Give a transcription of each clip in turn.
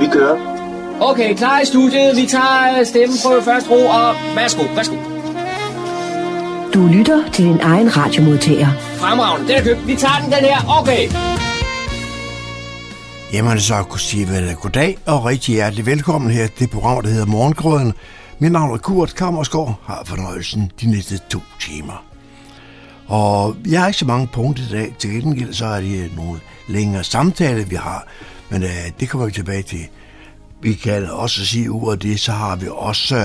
Vi kører. Okay, klar i studiet. Vi tager stemmen på første ro, og værsgo, værsgo. Du lytter til din egen radiomodtager. Fremragende, den er købt. Vi tager den, den her. Okay. Jamen så kunne sige vel goddag og rigtig hjertelig velkommen her til program, der hedder Morgengrøden. Mit navn er Kurt Kammersgaard, har fornøjelsen de næste to timer. Og jeg har ikke så mange punkter i dag. Til gengæld så er det nogle længere samtaler, vi har. Men øh, det kommer vi tilbage til. Vi kan også sige ud af det, så har vi også øh,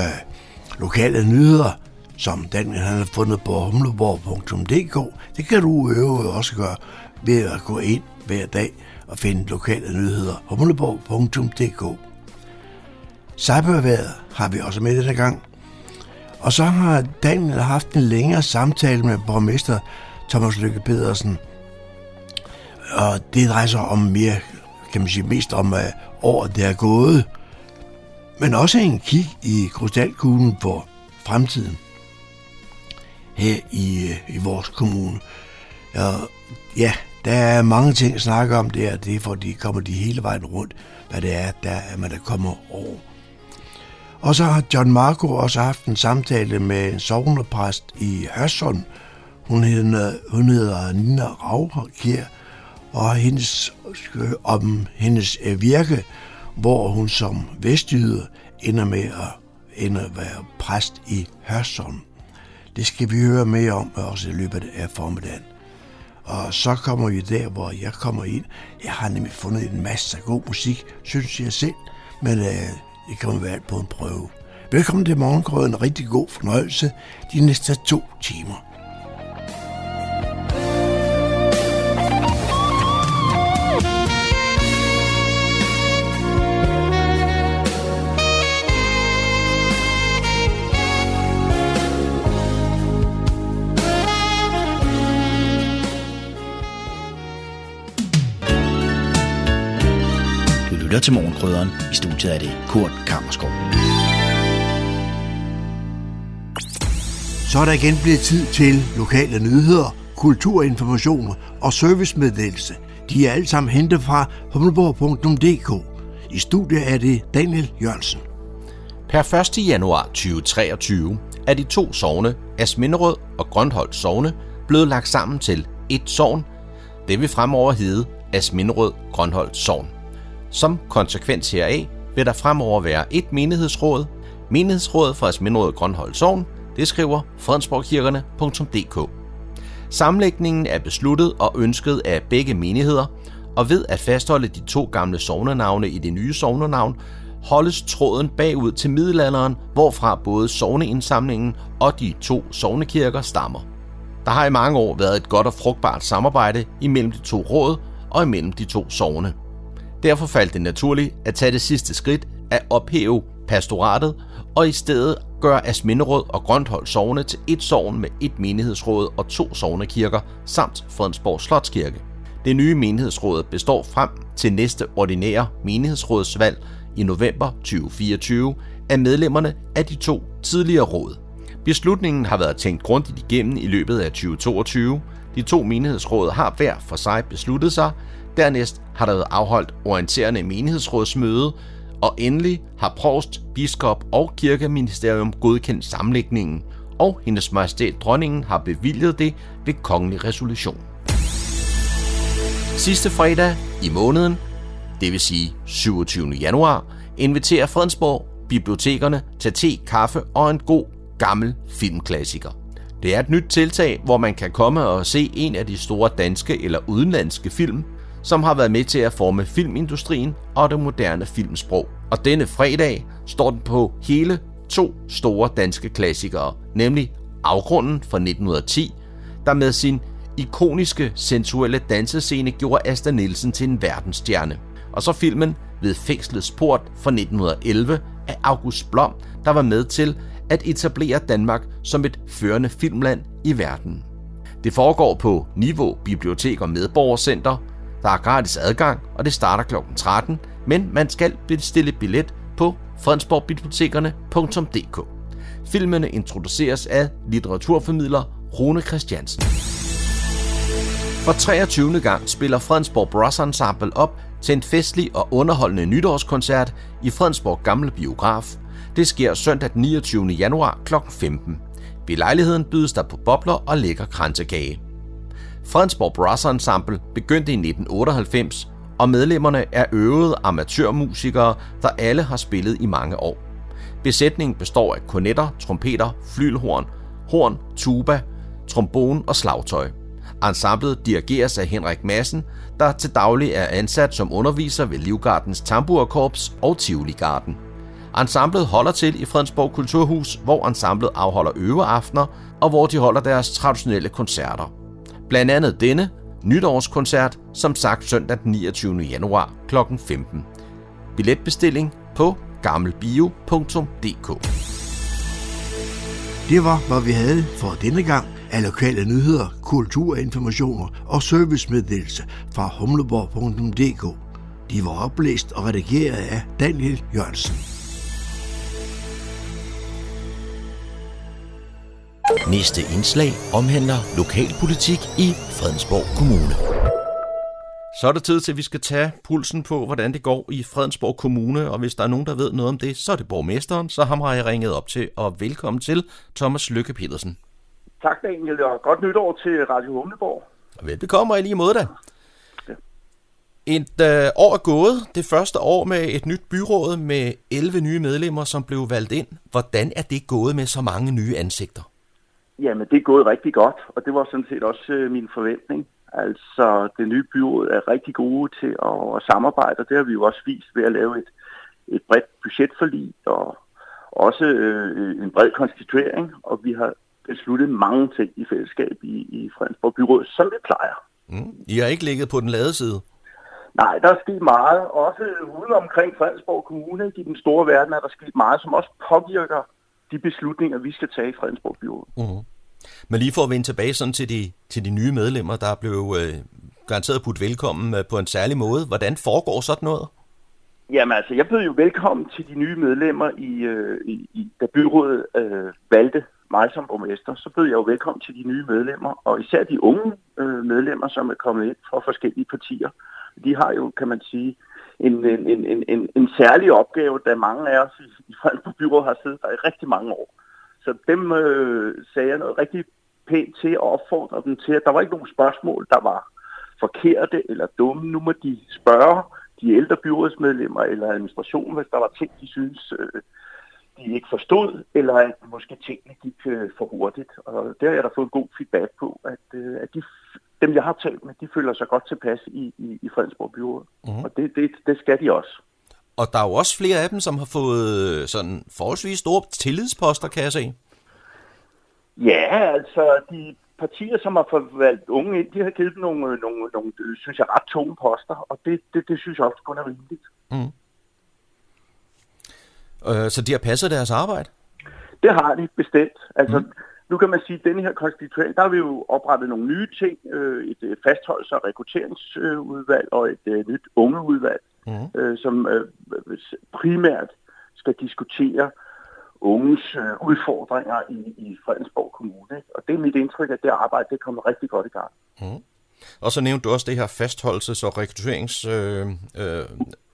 lokale nyheder, som Daniel han har fundet på humleborg.dk. Det kan du øve også gøre ved at gå ind hver dag og finde lokale nyheder. humleborg.dk Cyberværet har vi også med denne gang. Og så har Daniel haft en længere samtale med borgmester Thomas Lykke Pedersen. Og det drejer sig om mere, kan man sige, mest om uh, året, der er gået. Men også en kig i krystalkuglen på fremtiden her i, øh, i vores kommune. Og ja, der er mange ting at snakke om der, det er fordi kommer de hele vejen rundt, hvad det er, der er man der kommer over. Og så har John Marco også haft en samtale med en sovnepræst i Hørsholm. Hun hedder, hun hedder Nina Ravkær, og hendes, om hendes øh, virke, hvor hun som vestjyde ender med at, ender at være præst i Hørsholm. Det skal vi høre mere om øh, også i løbet af formiddagen. Og så kommer vi der, hvor jeg kommer ind. Jeg har nemlig fundet en masse god musik, synes jeg selv, men øh, det kommer være på en prøve. Velkommen til morgengrøden. Rigtig god fornøjelse de næste to timer. Lytter til morgenkrydderen. I studiet er det Kurt Kammerskov. Så er der igen blevet tid til lokale nyheder, kulturinformation og servicemeddelelse. De er alle sammen hentet fra humleborg.dk. I studiet er det Daniel Jørgensen. Per 1. januar 2023 er de to sogne, Asminderød og Grønholdt sogne, blevet lagt sammen til et sogn. Det vil fremover hedde Asminderød Grønholdt sogn. Som konsekvens heraf vil der fremover være et menighedsråd. Menighedsrådet for Asminderød Grønhold sogn, det skriver fredensborgkirkerne.dk. Sammenlægningen er besluttet og ønsket af begge menigheder, og ved at fastholde de to gamle sognenavne i det nye sognenavn, holdes tråden bagud til middelalderen, hvorfra både sogneindsamlingen og de to sognekirker stammer. Der har i mange år været et godt og frugtbart samarbejde imellem de to råd og imellem de to sogne. Derfor faldt det naturligt at tage det sidste skridt at ophæve pastoratet og i stedet gøre Asminderød og Grønthold sogne til et sogn med et menighedsråd og to sognekirker samt Fredensborg Slotskirke. Det nye menighedsråd består frem til næste ordinære menighedsrådsvalg i november 2024 af medlemmerne af de to tidligere råd. Beslutningen har været tænkt grundigt igennem i løbet af 2022. De to menighedsråd har hver for sig besluttet sig. Dernæst har der været afholdt orienterende menighedsrådsmøde, og endelig har provst, biskop og kirkeministerium godkendt sammenlægningen, og hendes majestæt dronningen har bevilget det ved kongelig resolution. Sidste fredag i måneden, det vil sige 27. januar, inviterer Fredensborg bibliotekerne til te, kaffe og en god gammel filmklassiker. Det er et nyt tiltag, hvor man kan komme og se en af de store danske eller udenlandske film, som har været med til at forme filmindustrien og det moderne filmsprog. Og denne fredag står den på hele to store danske klassikere, nemlig Afgrunden fra 1910, der med sin ikoniske sensuelle dansescene gjorde Asta Nielsen til en verdensstjerne. Og så filmen Ved fængslets port fra 1911 af August Blom, der var med til at etablere Danmark som et førende filmland i verden. Det foregår på Niveau Bibliotek og Medborgercenter. Der er gratis adgang, og det starter kl. 13, men man skal bestille billet på fredensborgbibliotekerne.dk. Filmene introduceres af litteraturformidler Rune Christiansen. For 23. gang spiller Fredensborg Brass Ensemble op til en festlig og underholdende nytårskoncert i Fredensborg Gamle Biograf. Det sker søndag den 29. januar kl. 15. Ved lejligheden bydes der på bobler og lækker kransekage. Fredensborg Brass Ensemble begyndte i 1998, og medlemmerne er øvede amatørmusikere, der alle har spillet i mange år. Besætningen består af kornetter, trompeter, flylhorn, horn, tuba, trombone og slagtøj. Ensemblet dirigeres af Henrik Madsen, der til daglig er ansat som underviser ved Livgardens Tamburkorps og Tivoli-garden. Ensemblet holder til i Fredensborg Kulturhus, hvor ensemblet afholder øveaftener, og hvor de holder deres traditionelle koncerter. Blandt andet denne nytårskoncert, som sagt søndag den 29. januar kl. 15. Billetbestilling på gammelbio.dk Det var, hvad vi havde for denne gang af lokale nyheder, kulturinformationer og servicemeddelelse fra humleborg.dk. De var oplæst og redigeret af Daniel Jørgensen. Næste indslag omhandler lokalpolitik i Fredensborg Kommune. Så er det tid til, at vi skal tage pulsen på, hvordan det går i Fredensborg Kommune, og hvis der er nogen, der ved noget om det, så er det borgmesteren, så ham har jeg ringet op til, og velkommen til Thomas Lykke Petersen. Tak Daniel, og godt nytår til Radio Humleborg. Velbekomme og i lige måde da. Et øh, år er gået, det første år med et nyt byråd med 11 nye medlemmer, som blev valgt ind. Hvordan er det gået med så mange nye ansigter? Jamen, det er gået rigtig godt, og det var sådan set også øh, min forventning. Altså, det nye byråd er rigtig gode til at samarbejde, og det har vi jo også vist ved at lave et, et bredt budgetforlig og også øh, en bred konstituering, og vi har besluttet mange ting i fællesskab i, i Fredensborg Byråd, som vi plejer. Mm. I har ikke ligget på den lade side? Nej, der er sket meget. Også ude omkring Fredensborg Kommune, i den store verden, er der sket meget, som også påvirker de beslutninger, vi skal tage i Fredensborg Byråd. Uh-huh. Men lige for at vende tilbage sådan til de, til de nye medlemmer, der blev øh, garanteret putt velkommen øh, på en særlig måde. Hvordan foregår sådan noget? Jamen altså, jeg bød jo velkommen til de nye medlemmer, i, øh, i, i da byrådet øh, valgte mig som borgmester. Så bød jeg jo velkommen til de nye medlemmer, og især de unge øh, medlemmer, som er kommet ind fra forskellige partier. De har jo, kan man sige, en, en, en, en, en særlig opgave, da mange af os i, i Fredensborg Byråd har siddet der i rigtig mange år. Så dem øh, sagde jeg noget rigtig pænt til og opfordrede dem til, at der var ikke nogen spørgsmål, der var forkerte eller dumme. Nu må de spørge de ældre byrådsmedlemmer eller administrationen, hvis der var ting, de synes, øh, de ikke forstod, eller at måske tingene gik øh, for hurtigt. Og der har jeg da fået god feedback på, at, øh, at de, dem, jeg har talt med, de føler sig godt tilpas i, i, i Fredensborg Byråd. Mm-hmm. Og det, det, det skal de også. Og der er jo også flere af dem, som har fået sådan forholdsvis store tillidsposter, kan jeg se. Ja, altså de partier, som har forvalgt unge ind, de har givet dem nogle, nogle, nogle synes jeg, ret tunge poster, og det, det, det synes jeg også kun er rimeligt. Mm. Øh, så de har passet deres arbejde? Det har de bestemt. Altså, mm. nu kan man sige, at denne her konstituering, der har vi jo oprettet nogle nye ting, øh, et, et fastholds- og rekrutteringsudvalg og et øh, nyt ungeudvalg, mm. øh, som øh, primært skal diskutere unges øh, udfordringer i, i Fredensborg Kommune. Og det er mit indtryk, at det arbejde det kommer rigtig godt i gang. Mm. Og så nævnte du også det her fastholdelses- og rekrutteringsudvalg, øh, øh,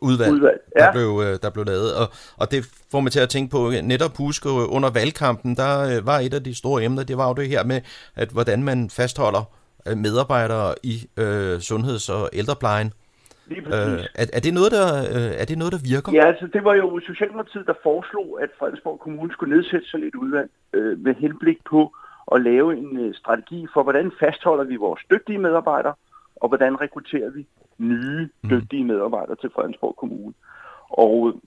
udvalg, udvalg ja. der, blev, øh, der blev lavet. Og, og det får mig til at tænke på, netop huske under valgkampen, der øh, var et af de store emner, det var jo det her med, at hvordan man fastholder øh, medarbejdere i øh, sundheds- og ældreplejen. Lige øh, er, er, det noget, der, øh, er det noget, der virker? Ja, altså det var jo Socialdemokratiet, der foreslog, at Fredensborg Kommune skulle nedsætte sådan et udvalg øh, med henblik på at lave en øh, strategi for, hvordan fastholder vi vores dygtige medarbejdere, og hvordan rekrutterer vi nye mm. dygtige medarbejdere til Fredensborg Kommune. Og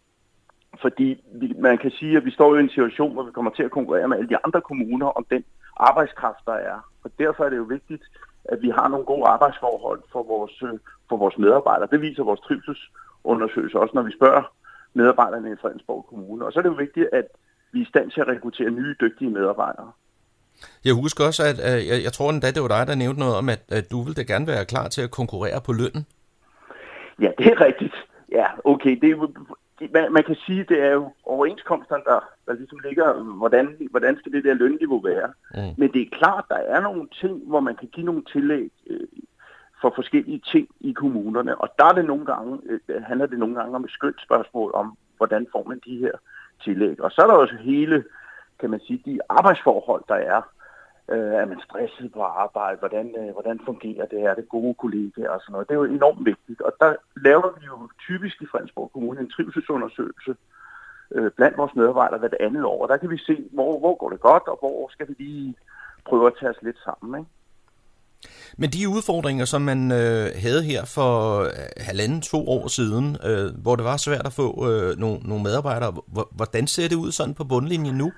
fordi vi, man kan sige, at vi står i en situation, hvor vi kommer til at konkurrere med alle de andre kommuner om den arbejdskraft, der er. Og derfor er det jo vigtigt, at vi har nogle gode arbejdsforhold for vores, øh, for vores medarbejdere. Det viser vores trivselsundersøgelse også, når vi spørger medarbejderne i Fredensborg Kommune. Og så er det jo vigtigt, at vi er i stand til at rekruttere nye, dygtige medarbejdere. Jeg husker også, at at jeg, jeg tror endda, det var dig, der nævnte noget om, at, at du ville da gerne være klar til at konkurrere på lønnen. Ja, det er rigtigt. Ja, okay. Det er, man, man kan sige, det er jo overenskomsterne, der, der ligesom ligger, hvordan, hvordan skal det der lønniveau være. Mm. Men det er klart, der er nogle ting, hvor man kan give nogle tillæg. Øh, for forskellige ting i kommunerne. Og der er det nogle gange, øh, handler det nogle gange om et skønt spørgsmål om, hvordan får man de her tillæg. Og så er der også hele, kan man sige, de arbejdsforhold, der er. Øh, er man stresset på arbejde? Hvordan, øh, hvordan fungerer det? Er det gode kollegaer og sådan noget? Det er jo enormt vigtigt. Og der laver vi jo typisk i Fredensborg Kommune en trivselsundersøgelse øh, blandt vores medarbejdere hvert andet år. Der kan vi se, hvor, hvor går det godt, og hvor skal vi lige prøve at tage os lidt sammen. Ikke? Men de udfordringer, som man øh, havde her for øh, halvanden, to år siden, øh, hvor det var svært at få øh, nogle, nogle medarbejdere, hvordan ser det ud sådan på bundlinjen nu?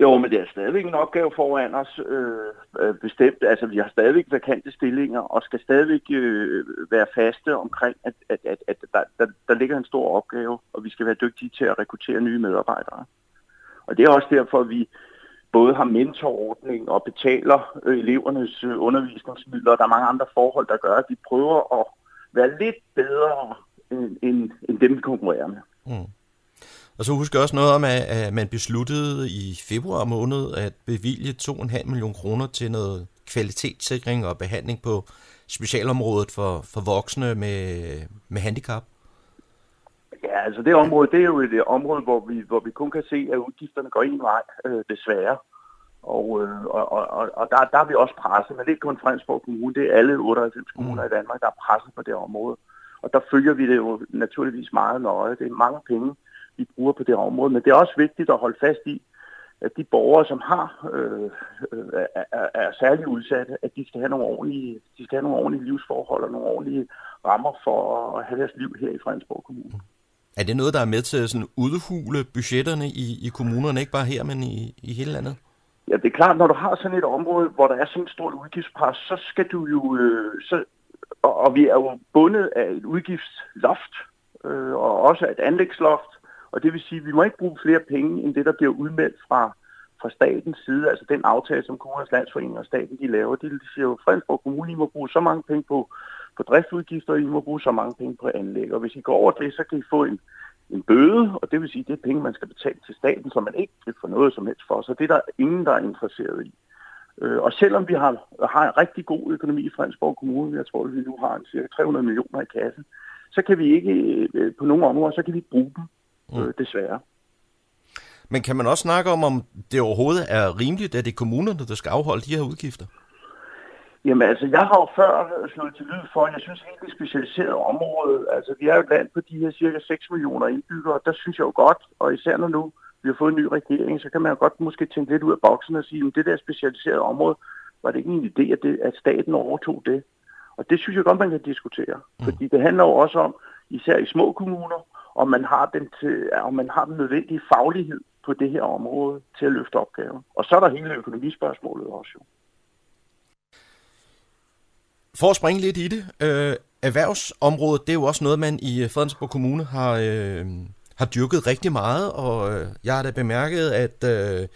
Jo, men det er stadigvæk en opgave foran os, øh, øh, bestemt. Altså, vi har stadigvæk vakante stillinger, og skal stadigvæk øh, være faste omkring, at, at, at, at der, der, der ligger en stor opgave, og vi skal være dygtige til at rekruttere nye medarbejdere. Og det er også derfor, at vi både har mentorordning og betaler øh, elevernes øh, undervisningsmidler, og der er mange andre forhold, der gør, at vi prøver at være lidt bedre end, end, end dem, vi konkurrerer med. Mm. Og så husker jeg også noget om, at man besluttede i februar måned at bevilge 2,5 millioner kroner til noget kvalitetssikring og behandling på specialområdet for, for voksne med, med handicap. Ja, altså det område, det er jo et øh, område, hvor vi, hvor vi kun kan se, at udgifterne går en vej, øh, desværre. Og, øh, og, og, og der, der er vi også presset, men det er ikke kun Fredensborg Kommune, det er alle 98 kommuner mm. i Danmark, der er presset på det område. Og der følger vi det jo naturligvis meget nøje. Det er mange penge, vi bruger på det område, men det er også vigtigt at holde fast i, at de borgere, som har øh, er, er, er særligt udsatte, at de skal have nogle ordentlige, de skal have nogle ordentlige livsforhold og nogle ordentlige rammer for at have deres liv her i Fredensborg Kommune. Mm. Er det noget, der er med til at sådan udhule budgetterne i, i kommunerne, ikke bare her, men i, i hele landet? Ja, det er klart, når du har sådan et område, hvor der er sådan et stort udgiftspres, så skal du jo... Øh, så, og, og vi er jo bundet af et udgiftsloft, øh, og også af et anlægsloft, og det vil sige, at vi må ikke bruge flere penge, end det, der bliver udmeldt fra, fra statens side, altså den aftale, som Kommunernes Landsforening og staten de laver. De, de siger jo, at Fredensborg Kommune I må bruge så mange penge på, på driftsudgifter, og I må bruge så mange penge på anlæg. Og hvis I går over det, så kan I få en, en bøde, og det vil sige, at det er penge, man skal betale til staten, som man ikke kan få noget som helst for. Så det er der ingen, der er interesseret i. Øh, og selvom vi har, har en rigtig god økonomi i Fredensborg Kommune, jeg tror, at vi nu har en cirka 300 millioner i kassen, så kan vi ikke øh, på nogle områder, så kan vi bruge dem, øh, mm. desværre. Men kan man også snakke om, om det overhovedet er rimeligt, at det er kommunerne, der skal afholde de her udgifter? Jamen altså, jeg har jo før slået til lyd for, at jeg synes helt det specialiserede område, altså vi er jo et land på de her cirka 6 millioner indbyggere, der synes jeg jo godt, og især når nu vi har fået en ny regering, så kan man jo godt måske tænke lidt ud af boksen og sige, at det der specialiserede område, var det ikke en idé, at, det, at staten overtog det. Og det synes jeg godt, man kan diskutere. Mm. Fordi det handler jo også om, især i små kommuner, om man har den, til, om man har den nødvendige faglighed på det her område til at løfte opgaven. Og så er der hele økonomispørgsmålet også jo. For at springe lidt i det, øh, erhvervsområdet, det er jo også noget, man i Fredensborg Kommune har, øh, har dyrket rigtig meget, og øh, jeg har da bemærket, at øh,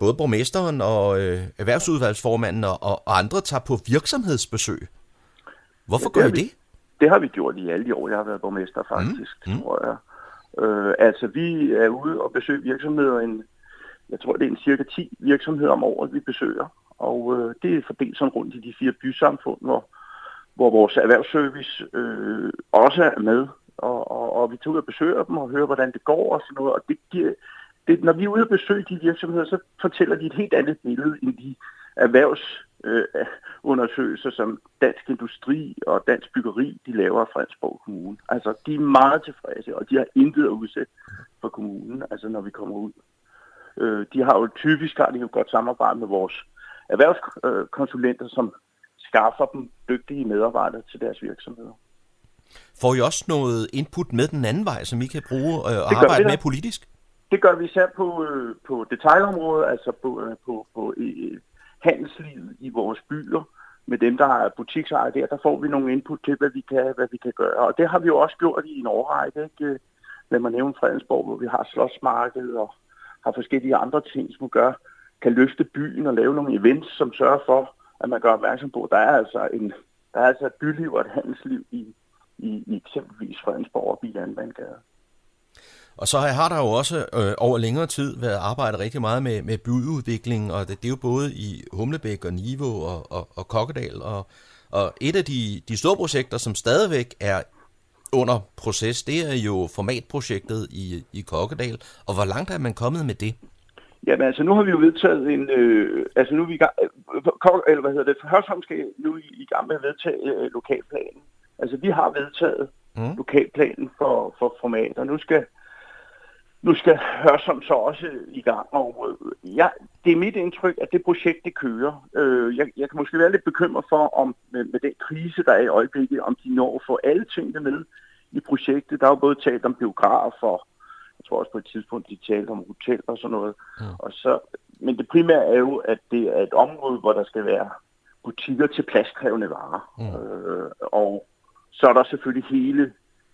både borgmesteren og øh, erhvervsudvalgsformanden og, og andre tager på virksomhedsbesøg. Hvorfor ja, gør I det? Det har vi gjort i alle de år, jeg har været borgmester faktisk, mm. tror jeg. Øh, altså, vi er ude og besøge virksomheder, en, jeg tror, det er en cirka 10 virksomheder om året, vi besøger. Og øh, det er fordelt sådan rundt i de fire bysamfund, hvor, hvor vores erhvervsservice øh, også er med. Og, og, og vi tager ud og besøger dem og hører, hvordan det går og sådan noget. Og det giver, det, når vi er ude og besøge de virksomheder, så fortæller de et helt andet billede end de erhvervsundersøgelser, øh, som Dansk Industri og Dansk Byggeri, de laver af Fredensborg Kommune. Altså, de er meget tilfredse, og de har intet at udsætte for kommunen, altså når vi kommer ud. Øh, de har jo typisk har de jo godt samarbejde med vores erhvervskonsulenter, som skaffer dem dygtige medarbejdere til deres virksomheder. Får I også noget input med den anden vej, som I kan bruge øh, og arbejde med politisk? Det gør vi især på, øh, på detaljområdet, altså på, øh, på, på handelslivet i vores byer. Med dem, der er butiksejere der, der får vi nogle input til, hvad vi kan, hvad vi kan gøre. Og det har vi jo også gjort i en årrække. Ikke? Lad mig nævne Fredensborg, hvor vi har slåsmarked og har forskellige andre ting, som gør, kan løfte byen og lave nogle events, som sørger for, at man gør opmærksom på, at der er altså, en, der er altså et byliv og et handelsliv i, i, i eksempelvis Fredensborg og Bilandvandgade. Og så har der jo også øh, over længere tid været arbejdet rigtig meget med, med byudvikling, og det, det er jo både i Humlebæk og Niveau og, og, og Kokkedal og, Og et af de, de store projekter, som stadigvæk er under proces, det er jo formatprojektet i, i Kokkedal. Og hvor langt er man kommet med det? Jamen altså, nu har vi jo vedtaget en, øh, altså nu er vi i gang, øh, eller hvad hedder det, Hørsholm skal nu i, i gang med at vedtage øh, lokalplanen. Altså vi har vedtaget mm. lokalplanen for, for format, og nu skal, nu skal Hørsholm så også i gang. Og øh, ja, det er mit indtryk, at det projekt, det kører. Øh, jeg, jeg kan måske være lidt bekymret for, om med, med den krise, der er i øjeblikket, om de når at få alle tingene med i projektet. Der er jo både talt om biograf og jeg tror også på et tidspunkt, de talte om hotel og sådan noget. Ja. Og så, men det primære er jo, at det er et område, hvor der skal være butikker til pladskrævende varer. Ja. Øh, og så er der selvfølgelig hele,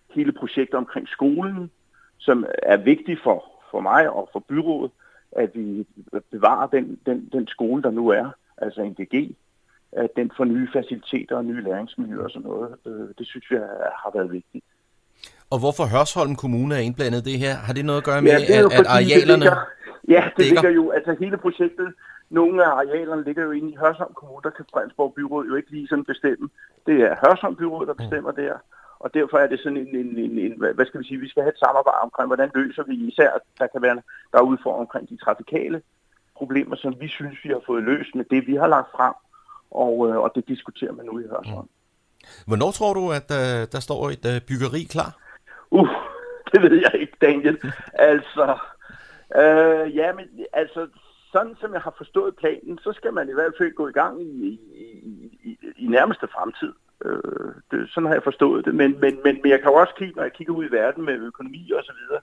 hele projektet omkring skolen, som er vigtigt for, for mig og for byrådet, at vi bevarer den, den, den skole, der nu er, altså NDG, at den får nye faciliteter og nye læringsmiljøer og sådan noget. Øh, det synes jeg har været vigtigt. Og hvorfor Hørsholm Kommune er indblandet det her? Har det noget at gøre med, ja, at, at arealerne... Det ligger, ja, det ligger jo, altså hele projektet, nogle af arealerne ligger jo inde i Hørsholm Kommune, der kan Fredensborg Byråd jo ikke lige sådan bestemme. Det er Hørsholm Byråd, der bestemmer mm. der. Og derfor er det sådan en, en, en, en, hvad skal vi sige, vi skal have et samarbejde omkring, hvordan løser vi især, der kan være, der er udfordringer omkring de trafikale problemer, som vi synes, vi har fået løst med det, vi har lagt frem, og, øh, og det diskuterer man nu i Hørsholm. Mm. Hvornår tror du, at uh, der står et uh, byggeri klar? Uh, det ved jeg ikke, Daniel. altså, øh, ja, men altså, sådan som jeg har forstået planen, så skal man i hvert fald gå i gang i, i, i, i nærmeste fremtid. Øh, det, sådan har jeg forstået det. Men, men, men, men jeg kan jo også kigge, når jeg kigger ud i verden med økonomi og så videre,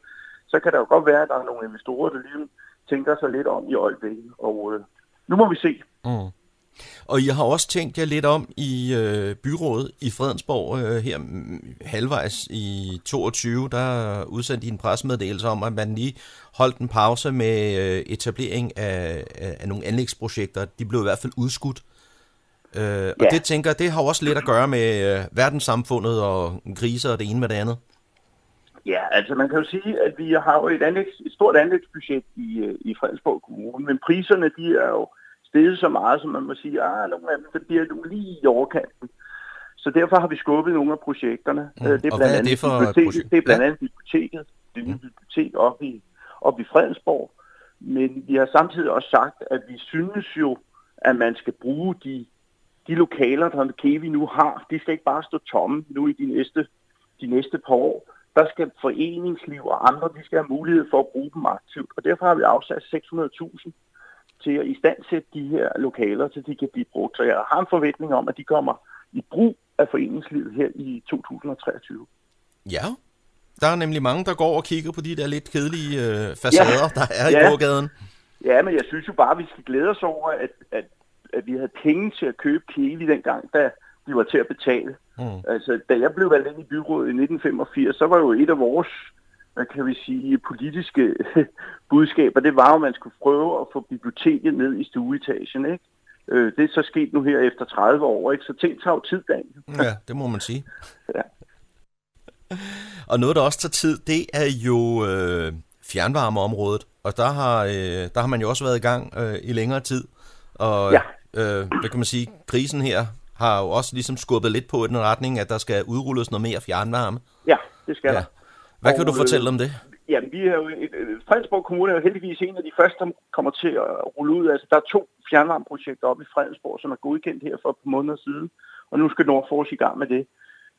så kan der jo godt være, at der er nogle investorer, der lige tænker sig lidt om i øjeblikket. Og øh, nu må vi se. Mm. Og I har også tænkt jer lidt om i øh, byrådet i Fredensborg øh, her halvvejs i 22, der udsendte I en pressemeddelelse om, at man lige holdt en pause med øh, etablering af, af, af nogle anlægsprojekter. De blev i hvert fald udskudt. Øh, ja. Og det tænker det har også lidt at gøre med øh, verdenssamfundet og kriser og det ene med det andet. Ja, altså man kan jo sige, at vi har jo et, anlægs, et stort anlægsbudget i, øh, i Fredensborg Kommune, men priserne de er jo steget så meget, som man må sige, at ah, nogle af dem det bliver nu lige i overkanten. Så derfor har vi skubbet nogle af projekterne. Mm. Øh, det er blandt andet det for biblioteket, det er blandt andet biblioteket, det nye mm. bibliotek oppe i, oppe i Fredensborg. Men vi har samtidig også sagt, at vi synes jo, at man skal bruge de, de lokaler, der Kevi nu har. De skal ikke bare stå tomme nu i de næste, de næste par år. Der skal foreningsliv og andre, de skal have mulighed for at bruge dem aktivt. Og derfor har vi afsat 600.000 til at istandsætte de her lokaler, så de kan blive brugt. Så jeg har en forventning om, at de kommer i brug af foreningslivet her i 2023. Ja, der er nemlig mange, der går og kigger på de der lidt kedelige øh, facader, ja, der er ja. i gågaden. Ja, men jeg synes jo bare, at vi skal glæde os over, at, at, at vi havde penge til at købe Kiwi dengang, da de var til at betale. Mm. Altså, da jeg blev valgt ind i byrådet i 1985, så var jo et af vores hvad kan vi sige, politiske budskaber, det var jo, at man skulle prøve at få biblioteket ned i stueetagen, ikke? Øh, det er så sket nu her efter 30 år, ikke? Så ting tager jo tid, Daniel. Ja, det må man sige. ja. Og noget, der også tager tid, det er jo øh, fjernvarmeområdet. Og der har, øh, der har man jo også været i gang øh, i længere tid. Og ja. Øh, hvad kan man sige, krisen her har jo også ligesom skubbet lidt på i den retning, at der skal udrulles noget mere fjernvarme. Ja, det skal ja. der. Hvad kan og, du fortælle om det? Ja, vi er jo, Fredensborg Kommune er jo heldigvis en af de første, der kommer til at rulle ud. Altså, der er to fjernvarmeprojekter oppe i Fredensborg, som er godkendt her for et par måneder siden, og nu skal Nordfors i gang med det.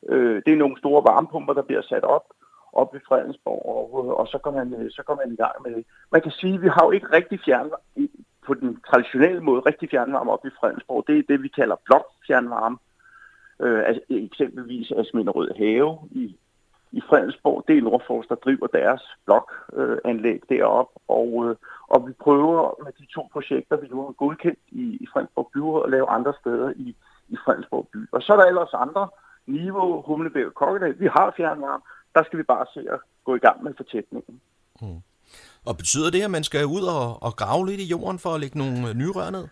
Øh, det er nogle store varmepumper, der bliver sat op op i Fredensborg, og, og så, går man, så går man i gang med det. Man kan sige, at vi har jo ikke rigtig fjernvarme, på den traditionelle måde, rigtig fjernvarme op i Fredensborg. Det er det, vi kalder blok fjernvarme. Øh, altså, eksempelvis Asminderød Have i i Fredensborg. Det er Nordfors, der driver deres blokanlæg øh, derop. og, øh, og vi prøver med de to projekter, vi nu har godkendt i, i Fredensborg Byråd, at lave andre steder i, i Fredensborg By. Og så er der ellers andre, Niveau, Humlebæk og Kokkedal. Vi har fjernvarme, der skal vi bare se at gå i gang med fortætningen. Hmm. Og betyder det, at man skal ud og, og grave lidt i jorden for at lægge nogle øh, nye rør ned?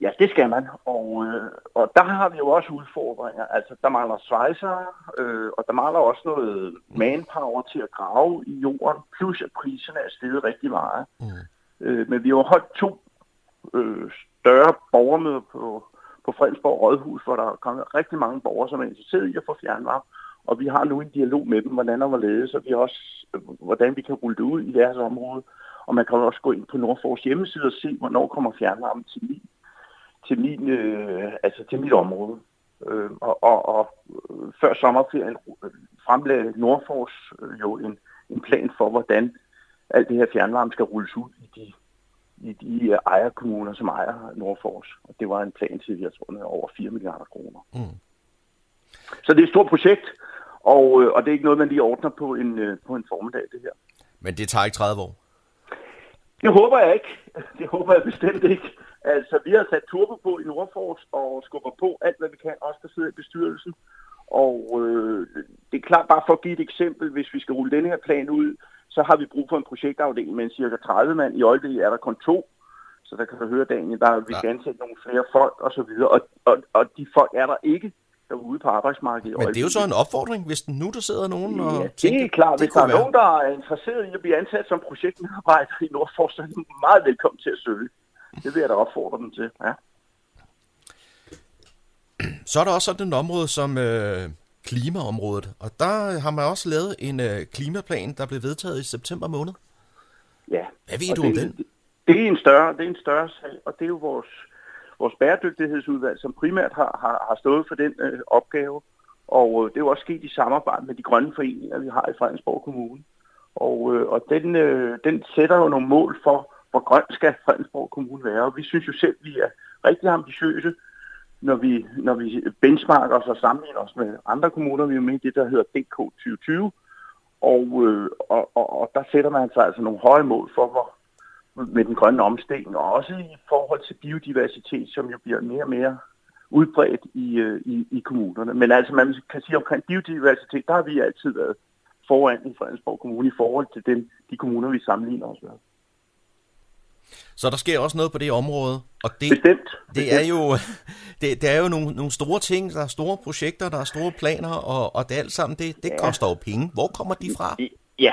Ja, det skal man, og, øh, og der har vi jo også udfordringer. Altså, der mangler svejser, øh, og der mangler også noget manpower til at grave i jorden, plus at priserne er steget rigtig meget. Mm. Øh, men vi har holdt to øh, større borgermøder på, på Fredensborg Rådhus, hvor der er kommet rigtig mange borgere, som er interesseret i at få fjernvarme. Og vi har nu en dialog med dem, hvordan og hvorledes, og vi også, hvordan vi kan rulle det ud i deres område. Og man kan også gå ind på Nordfors hjemmeside og se, hvornår kommer fjernvarme til min, til min, øh, altså til mit område. Øh, og, og, og før sommerferien fremlagde Nordfors øh, jo en, en plan for, hvordan alt det her fjernvarme skal rulles ud i de, i de øh, ejerkommuner, som ejer Nordfors. Og det var en plan til, jeg tror, over 4 milliarder kroner. Mm. Så det er et stort projekt, og, øh, og det er ikke noget, man lige ordner på en, øh, på en formiddag, det her. Men det tager ikke 30 år? Det håber jeg ikke. Det håber jeg bestemt ikke. Altså, vi har sat turbo på i Nordfors og skubber på alt, hvad vi kan, også der sidder i bestyrelsen. Og øh, det er klart, bare for at give et eksempel, hvis vi skal rulle denne her plan ud, så har vi brug for en projektafdeling med cirka 30 mand. I øjeblikket er der kun to, så der kan du høre, Daniel, der vi skal ansætte nogle flere folk og så videre. Og, og, og de folk er der ikke derude på arbejdsmarkedet. Men det er jo så en opfordring, hvis nu der sidder nogen og ja, tænker, det er klart. Hvis der er være. nogen, der er interesseret i at blive ansat som projektmedarbejder i Nordfors, så er de meget velkommen til at søge. Det vil jeg da opfordre dem til, ja. Så er der også sådan et område som øh, klimaområdet, og der har man også lavet en øh, klimaplan, der blev vedtaget i september måned. Ja. Hvad ved du det, om den? Det, det, er en større, det er en større sag, og det er jo vores, vores bæredygtighedsudvalg, som primært har, har, har stået for den øh, opgave. Og øh, det er jo også sket i samarbejde med de grønne foreninger, vi har i Fredensborg Kommune. Og, øh, og den, øh, den sætter jo nogle mål for, hvor grøn skal Fredensborg Kommune være. Og vi synes jo selv, vi er rigtig ambitiøse når vi, når vi benchmarker os og sammenligner os med andre kommuner, vi er med i det, der hedder DK 2020, og, øh, og, og, og der sætter man sig altså nogle høje mål for, hvor, med den grønne omstilling, og også i forhold til biodiversitet, som jo bliver mere og mere udbredt i, øh, i, i kommunerne. Men altså, man kan sige omkring biodiversitet, der har vi altid været foran i Fredensborg Kommune i forhold til den, de kommuner, vi sammenligner os med. Så der sker også noget på det område. Og det, Bestemt. Det er jo, det, det er jo nogle, nogle store ting, der er store projekter, der er store planer, og, og det alt sammen, det, det ja. koster jo penge. Hvor kommer de fra? Ja,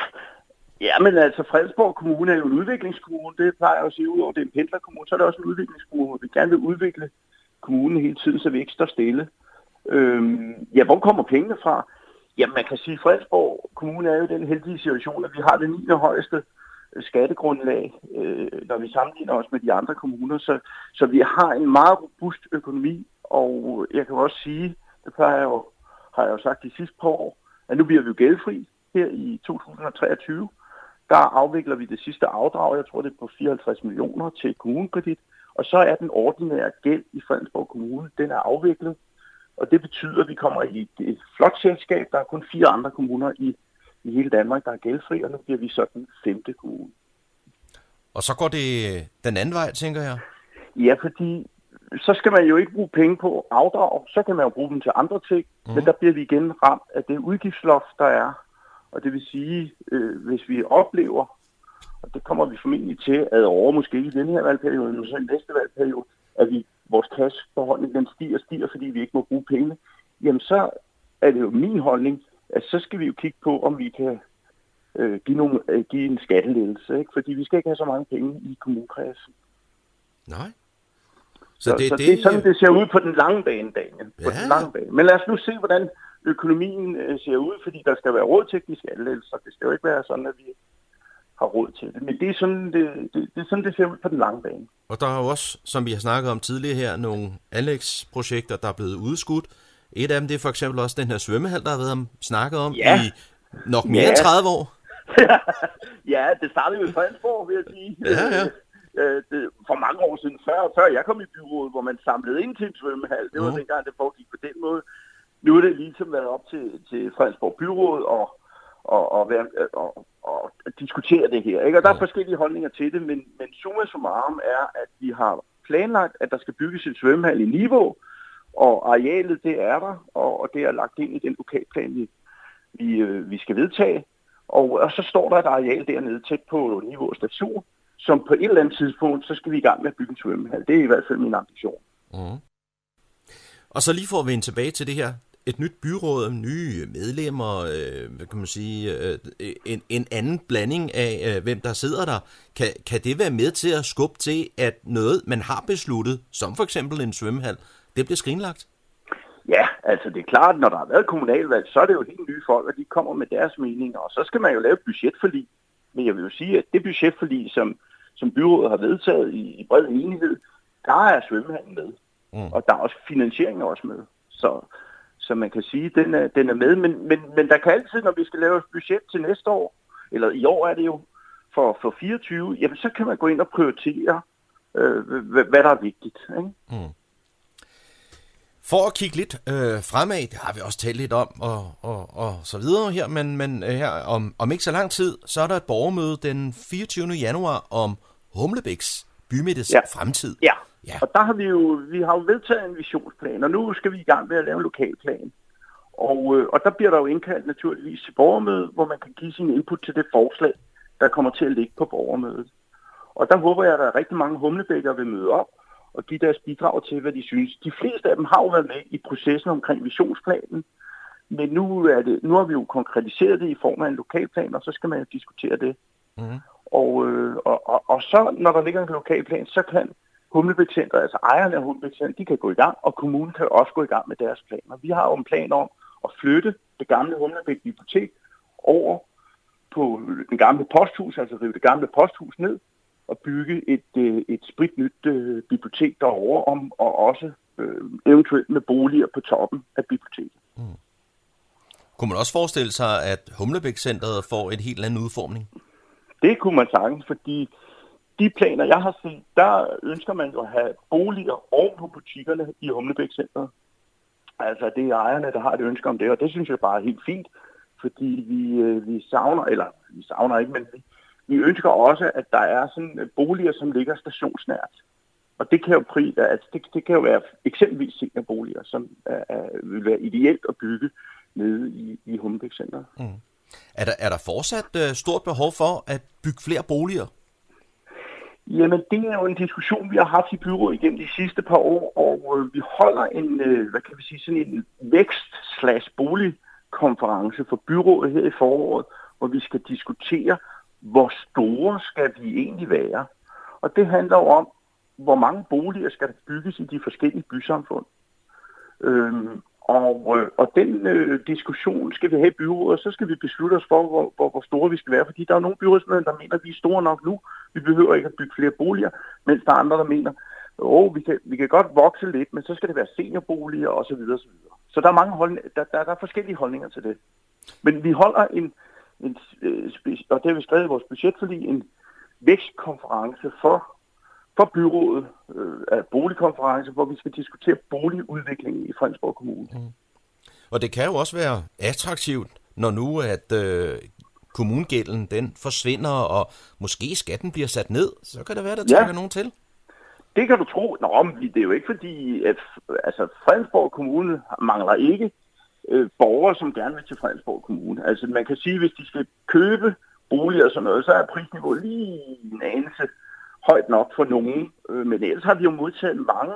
Ja, men altså Fredsborg Kommune er jo en udviklingskommune. Det plejer jeg at sige, udover det er en pendlerkommune, så er det også en udviklingskommune. hvor Vi gerne vil udvikle kommunen hele tiden, så vi ikke står stille. Øhm, ja, hvor kommer pengene fra? Ja, man kan sige, at Fredsborg Kommune er jo den heldige situation, at vi har det 9. højeste øh, skattegrundlag, øh, når vi sammenligner os med de andre kommuner. Så, så vi har en meget robust økonomi, og jeg kan også sige, det plejer jeg jo, har jeg jo sagt de sidste par år, at nu bliver vi jo gældfri her i 2023. Der afvikler vi det sidste afdrag, jeg tror det er på 54 millioner til kommunekredit, og så er den ordinære gæld i Fredensborg Kommune, den er afviklet, og det betyder, at vi kommer i et, et flot selskab. Der er kun fire andre kommuner i i hele Danmark, der er gældfri, og nu bliver vi så den femte kommune. Og så går det den anden vej, tænker jeg? Ja, fordi så skal man jo ikke bruge penge på afdrag, så kan man jo bruge dem til andre ting, mm. men der bliver vi igen ramt af det udgiftsloft, der er. Og det vil sige, øh, hvis vi oplever, og det kommer vi formentlig til at over måske i denne her valgperiode, men så i næste valgperiode, at vi, vores kasseforholdning den stiger og stiger, fordi vi ikke må bruge penge, jamen så er det jo min holdning, at så skal vi jo kigge på, om vi kan øh, give, nogle, øh, give en skattelettelse, ikke? fordi vi skal ikke have så mange penge i kommunkredsen. Nej. Så, så, det, så det, det er sådan, det ser ud på den lange bane, Daniel. På ja. den lange bane. Men lad os nu se, hvordan økonomien øh, ser ud, fordi der skal være råd til de skattelettelser. Det skal jo ikke være sådan, at vi har råd til det. Men det er, sådan, det, det, det er sådan, det ser ud på den lange bane. Og der er jo også, som vi har snakket om tidligere her, nogle anlægsprojekter, der er blevet udskudt. Et af dem, det er for eksempel også den her svømmehal, der har været snakket om ja. i nok mere ja. end 30 år. ja, det startede jo i Fredensborg, vil jeg sige. Ja, ja. Øh, det, for mange år siden, før, før jeg kom i byrådet, hvor man samlede ind til en svømmehal. Det var mm. dengang, det foregik på den måde. Nu er det ligesom været op til, til Fredensborg Byråd og, og, og, og, og, og diskutere det her. Ikke? Og der er forskellige holdninger til det, men, men summa summarum er, at vi har planlagt, at der skal bygges en svømmehal i niveau, og arealet, det er der, og, og det er lagt ind i den lokalplan, vi, vi, øh, vi skal vedtage. Og, og så står der et areal dernede tæt på niveau station, som på et eller andet tidspunkt, så skal vi i gang med at bygge en svømmehal. Det er i hvert fald min ambition. Mm. Og så lige for at vende tilbage til det her, et nyt byråd, nye medlemmer, øh, hvad kan man sige, øh, en, en anden blanding af, øh, hvem der sidder der. Kan, kan det være med til at skubbe til, at noget, man har besluttet, som for eksempel en svømmehal, det bliver skrinlagt? Ja, altså det er klart, når der har været kommunalvalg, så er det jo helt nye folk, og de kommer med deres meninger, og så skal man jo lave et budgetforlig. Men jeg vil jo sige, at det budgetforlig, som, som byrådet har vedtaget i, i bred enighed, der er svømmehallen med. Mm. Og der er også finansiering også med. Så, så man kan sige, den er, den er med. Men, men, men der kan altid, når vi skal lave et budget til næste år, eller i år er det jo, for, for 24, jamen så kan man gå ind og prioritere, øh, hvad der er vigtigt. Ikke? Mm. For at kigge lidt øh, fremad, det har vi også talt lidt om, og, og, og så videre her, men, men øh, her om, om ikke så lang tid, så er der et borgermøde den 24. januar om Humlebæks bymidtes ja. fremtid. Ja. Ja, og der har vi jo, vi har jo vedtaget en visionsplan, og nu skal vi i gang med at lave en lokalplan. Og, øh, og der bliver der jo indkaldt naturligvis til borgermøde, hvor man kan give sin input til det forslag, der kommer til at ligge på borgermødet. Og der håber jeg, at der er rigtig mange humlebækker vil møde op, og give deres bidrag til, hvad de synes. De fleste af dem har jo været med i processen omkring visionsplanen, men nu, er det, nu har vi jo konkretiseret det i form af en lokalplan, og så skal man jo diskutere det. Mm. Og, øh, og, og, og så, når der ligger en lokalplan, så kan Humlebækcenter, altså ejerne af Humlebækcenter, de kan gå i gang, og kommunen kan også gå i gang med deres planer. Vi har jo en plan om at flytte det gamle Humlebæk Bibliotek over på den gamle posthus, altså rive det gamle posthus ned, at bygge et, øh, et spritnyt øh, bibliotek derovre, om, og også øh, eventuelt med boliger på toppen af biblioteket. Mm. Kunne man også forestille sig, at Humlebæk-centret får en helt anden udformning? Det kunne man sagtens, fordi de planer, jeg har set, der ønsker man jo at have boliger oven på butikkerne i Humlebæk Center. Altså, det er ejerne, der har et ønske om det, og det synes jeg bare er helt fint, fordi vi, øh, vi savner, eller vi savner ikke, men vi, vi ønsker også, at der er sådan øh, boliger, som ligger stationsnært. Og det kan jo, pri, øh, altså det, det kan jo være eksempelvis seniorboliger, som er, er, vil være ideelt at bygge nede i, i Humlebæk Center. Mm. Er, der, er der fortsat øh, stort behov for at bygge flere boliger? Jamen, det er jo en diskussion, vi har haft i byrådet igennem de sidste par år, og øh, vi holder en, øh, hvad kan vi sige, sådan en vækst-boligkonference for byrådet her i foråret, hvor vi skal diskutere, hvor store skal vi egentlig være? Og det handler jo om, hvor mange boliger skal der bygges i de forskellige bysamfund. Øhm, og, øh, og den øh, diskussion skal vi have i byrådet, og så skal vi beslutte os for, hvor, hvor, hvor store vi skal være. Fordi der er nogle byrådsmedlemmer, der mener, at vi er store nok nu. Vi behøver ikke at bygge flere boliger, mens der er andre, der mener, at vi kan, vi kan godt vokse lidt, men så skal det være seniorboliger osv. osv. Så der er, mange hold, der, der, der er forskellige holdninger til det. Men vi holder en, en, øh, og det har vi skrevet i vores budgetforlig, en vækstkonference for, for byrådet, øh, boligkonference, hvor vi skal diskutere boligudviklingen i Fredensborg Kommune. Mm. Og det kan jo også være attraktivt, når nu at øh, kommungælden den forsvinder, og måske skatten bliver sat ned, så kan det være, der trækker ja. nogen til. Det kan du tro. Nå, men det er jo ikke fordi, at altså, Fredensborg Kommune mangler ikke øh, borgere, som gerne vil til Fredensborg Kommune. Altså man kan sige, hvis de skal købe boliger og sådan noget, så er prisniveauet lige en anelse højt nok for nogen. Øh, men ellers har vi jo modtaget mange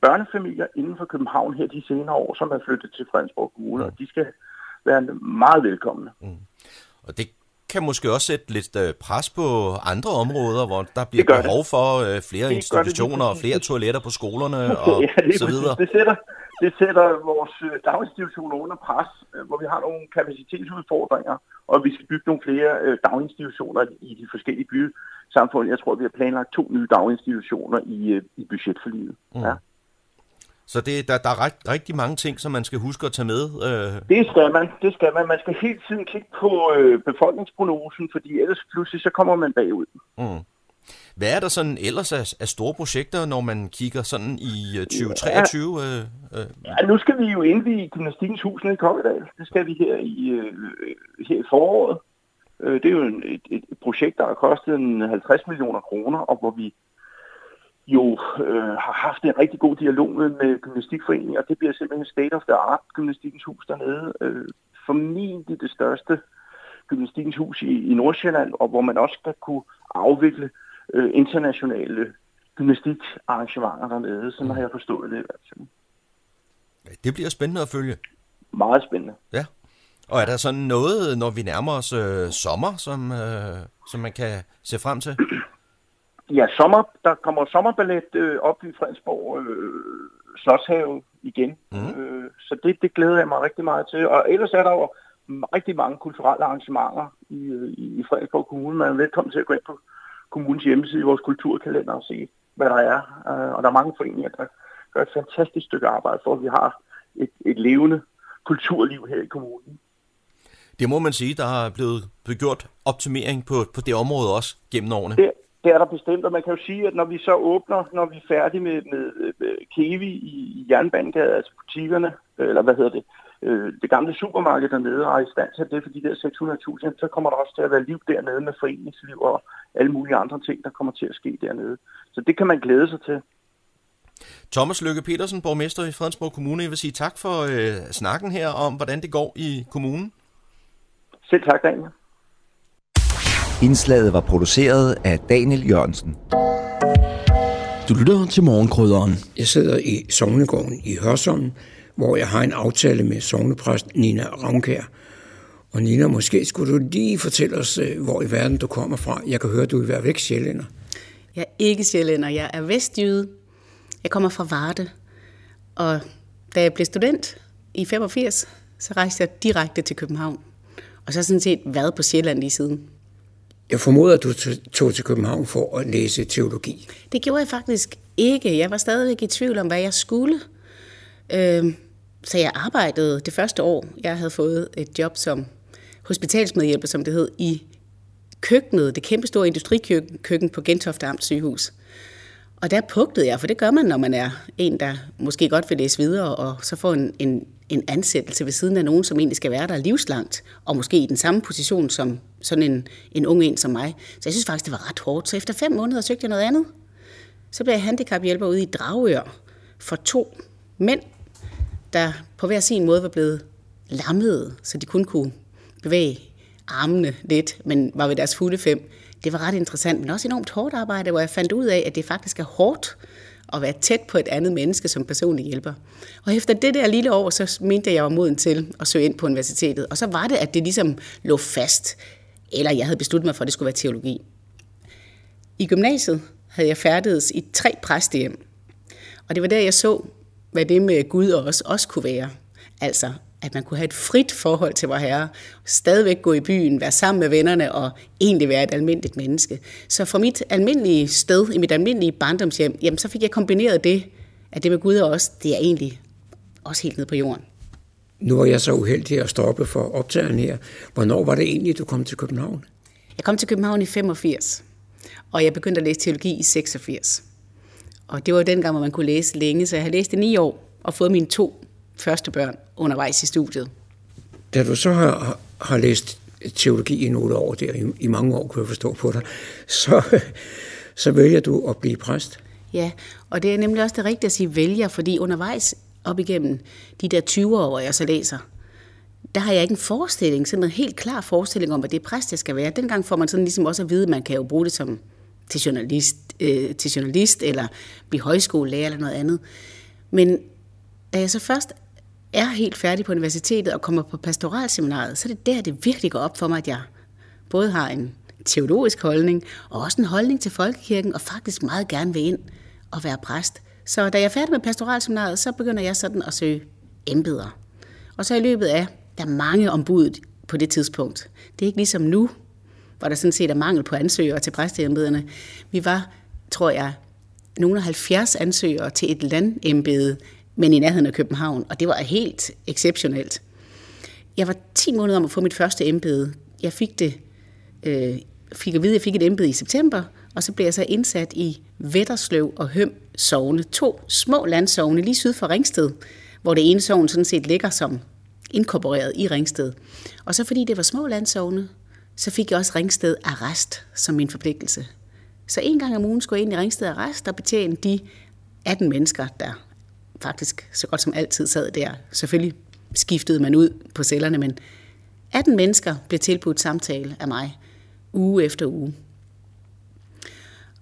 børnefamilier inden for København her de senere år, som er flyttet til Fredensborg Kommune, mm. og de skal være meget velkomne. Mm. Og det kan måske også sætte lidt øh, pres på andre områder, hvor der bliver behov det. for øh, flere det institutioner og flere toiletter på skolerne og ja, så videre. Det sætter, det sætter vores øh, daginstitutioner under pres, øh, hvor vi har nogle kapacitetsudfordringer, og vi skal bygge nogle flere daginstitutioner i de forskellige bysamfund. Jeg tror, vi har planlagt to nye daginstitutioner i, i budgetforliget. Mm. Ja. Så det, der, der er rigt, rigtig mange ting, som man skal huske at tage med. Øh. Det skal man. Det skal man. Man skal hele tiden kigge på øh, befolkningsprognosen, fordi ellers pludselig så kommer man bagud. Mm. Hvad er der sådan ellers af, af store projekter, når man kigger sådan i 2023? Ja, øh, øh. ja nu skal vi jo indvige Gymnastikkens Hus nede i Kokkedal. Det skal vi her i, øh, her i foråret. Øh, det er jo en, et, et projekt, der har kostet en 50 millioner kroner, og hvor vi jo øh, har haft en rigtig god dialog med, med Gymnastikforeningen, og det bliver simpelthen state of the art Gymnastikkens Hus dernede. Øh, formentlig det største Gymnastikkens Hus i, i Nordsjælland, og hvor man også skal kunne afvikle øh, internationale gymnastikarrangementer dernede. Sådan har jeg forstået det i hvert fald. Det bliver spændende at følge. Meget spændende. Ja. Og er der sådan noget, når vi nærmer os øh, sommer, som, øh, som man kan se frem til? Ja, sommer, der kommer sommerballet øh, op i Fredensborg øh, Slotshave igen. Mm. Øh, så det, det glæder jeg mig rigtig meget til. Og ellers er der jo rigtig mange kulturelle arrangementer i, øh, i, i Frederiksborg Kommune. Man er velkommen til at gå ind på kommunens hjemmeside i vores kulturkalender og se, hvad der er. Øh, og der er mange foreninger, der gør et fantastisk stykke arbejde for, at vi har et, et levende kulturliv her i kommunen. Det må man sige, der er blevet, blevet gjort optimering på, på det område også gennem årene. Det, det er der bestemt, og man kan jo sige, at når vi så åbner, når vi er færdige med, med, med Kevi i Jernbanegade, altså butikkerne, eller hvad hedder det, øh, det gamle supermarked dernede og er i stand til det for de der 600.000, så kommer der også til at være liv dernede med foreningsliv og alle mulige andre ting, der kommer til at ske dernede. Så det kan man glæde sig til. Thomas Lykke Petersen, borgmester i Fredensborg Kommune, jeg vil sige tak for øh, snakken her om, hvordan det går i kommunen. Selv tak, Daniel. Indslaget var produceret af Daniel Jørgensen. Du lytter til morgenkrydderen. Jeg sidder i Sognegården i Hørsholm, hvor jeg har en aftale med sognepræst Nina Ravnkær. Og Nina, måske skulle du lige fortælle os, øh, hvor i verden du kommer fra. Jeg kan høre, at du er i væk sjællænder. Jeg er ikke sjællænder, jeg er vestjyde. Jeg kommer fra Varde. Og da jeg blev student i 85, så rejste jeg direkte til København. Og så har sådan set været på Sjælland lige siden. Jeg formoder, at du tog til København for at læse teologi. Det gjorde jeg faktisk ikke. Jeg var stadigvæk i tvivl om, hvad jeg skulle. Øh, så jeg arbejdede det første år. Jeg havde fået et job som hospitalsmedhjælper, som det hed, i køkkenet, det kæmpe store industrikøkken på Gentofte Amt sygehus. Og der pugtede jeg, for det gør man, når man er en, der måske godt vil læse videre, og så får en, en, en ansættelse ved siden af nogen, som egentlig skal være der livslangt, og måske i den samme position som sådan en, en ung en som mig. Så jeg synes faktisk, det var ret hårdt. Så efter fem måneder søgte jeg noget andet. Så blev jeg handicaphjælper ude i Dragør for to mænd, der på hver sin måde var blevet lammede, så de kun kunne bevæge armene lidt, men var ved deres fulde fem. Det var ret interessant, men også enormt hårdt arbejde, hvor jeg fandt ud af, at det faktisk er hårdt at være tæt på et andet menneske som personlig hjælper. Og efter det der lille år, så mente jeg, at jeg var moden til at søge ind på universitetet. Og så var det, at det ligesom lå fast, eller jeg havde besluttet mig for, at det skulle være teologi. I gymnasiet havde jeg færdedes i tre præstehjem. Og det var der, jeg så, hvad det med Gud og os også kunne være. Altså, at man kunne have et frit forhold til vor Herre, stadigvæk gå i byen, være sammen med vennerne og egentlig være et almindeligt menneske. Så fra mit almindelige sted, i mit almindelige barndomshjem, jamen, så fik jeg kombineret det, at det med Gud og os, det er egentlig også helt ned på jorden. Nu var jeg så uheldig at stoppe for optageren her. Hvornår var det egentlig, du kom til København? Jeg kom til København i 85, og jeg begyndte at læse teologi i 86. Og det var dengang, hvor man kunne læse længe, så jeg har læst i ni år og fået mine to første børn undervejs i studiet. Da du så har, har læst teologi i nogle år der, i, i mange år kunne jeg forstå på dig, så, så vælger du at blive præst. Ja, og det er nemlig også det rigtige at sige vælger, fordi undervejs op igennem de der 20 år, jeg så læser, der har jeg ikke en forestilling, sådan en helt klar forestilling om, at det er præst, jeg skal være. Dengang får man sådan ligesom også at vide, at man kan jo bruge det som til journalist, øh, til journalist eller blive højskolelærer eller noget andet. Men da jeg så først er helt færdig på universitetet og kommer på pastoralseminaret, så er det der, det virkelig går op for mig, at jeg både har en teologisk holdning, og også en holdning til folkekirken, og faktisk meget gerne vil ind og være præst. Så da jeg er færdig med pastoralseminaret, så begynder jeg sådan at søge embeder. Og så i løbet af, der er mange ombud på det tidspunkt. Det er ikke ligesom nu, hvor der sådan set er mangel på ansøgere til præsteembederne. Vi var, tror jeg, nogle af 70 ansøgere til et landembede, men i nærheden af København, og det var helt exceptionelt. Jeg var 10 måneder om at få mit første embede. Jeg fik det, øh, fik at vide, at jeg fik et embede i september, og så blev jeg så indsat i Vettersløv og Høm sovne. To små landsovne lige syd for Ringsted, hvor det ene sovn sådan set ligger som inkorporeret i Ringsted. Og så fordi det var små landsovne, så fik jeg også Ringsted Arrest som min forpligtelse. Så en gang om ugen skulle jeg ind i Ringsted Arrest og betjene de 18 mennesker, der faktisk så godt som altid sad der. Selvfølgelig skiftede man ud på cellerne, men 18 mennesker blev tilbudt samtale af mig uge efter uge.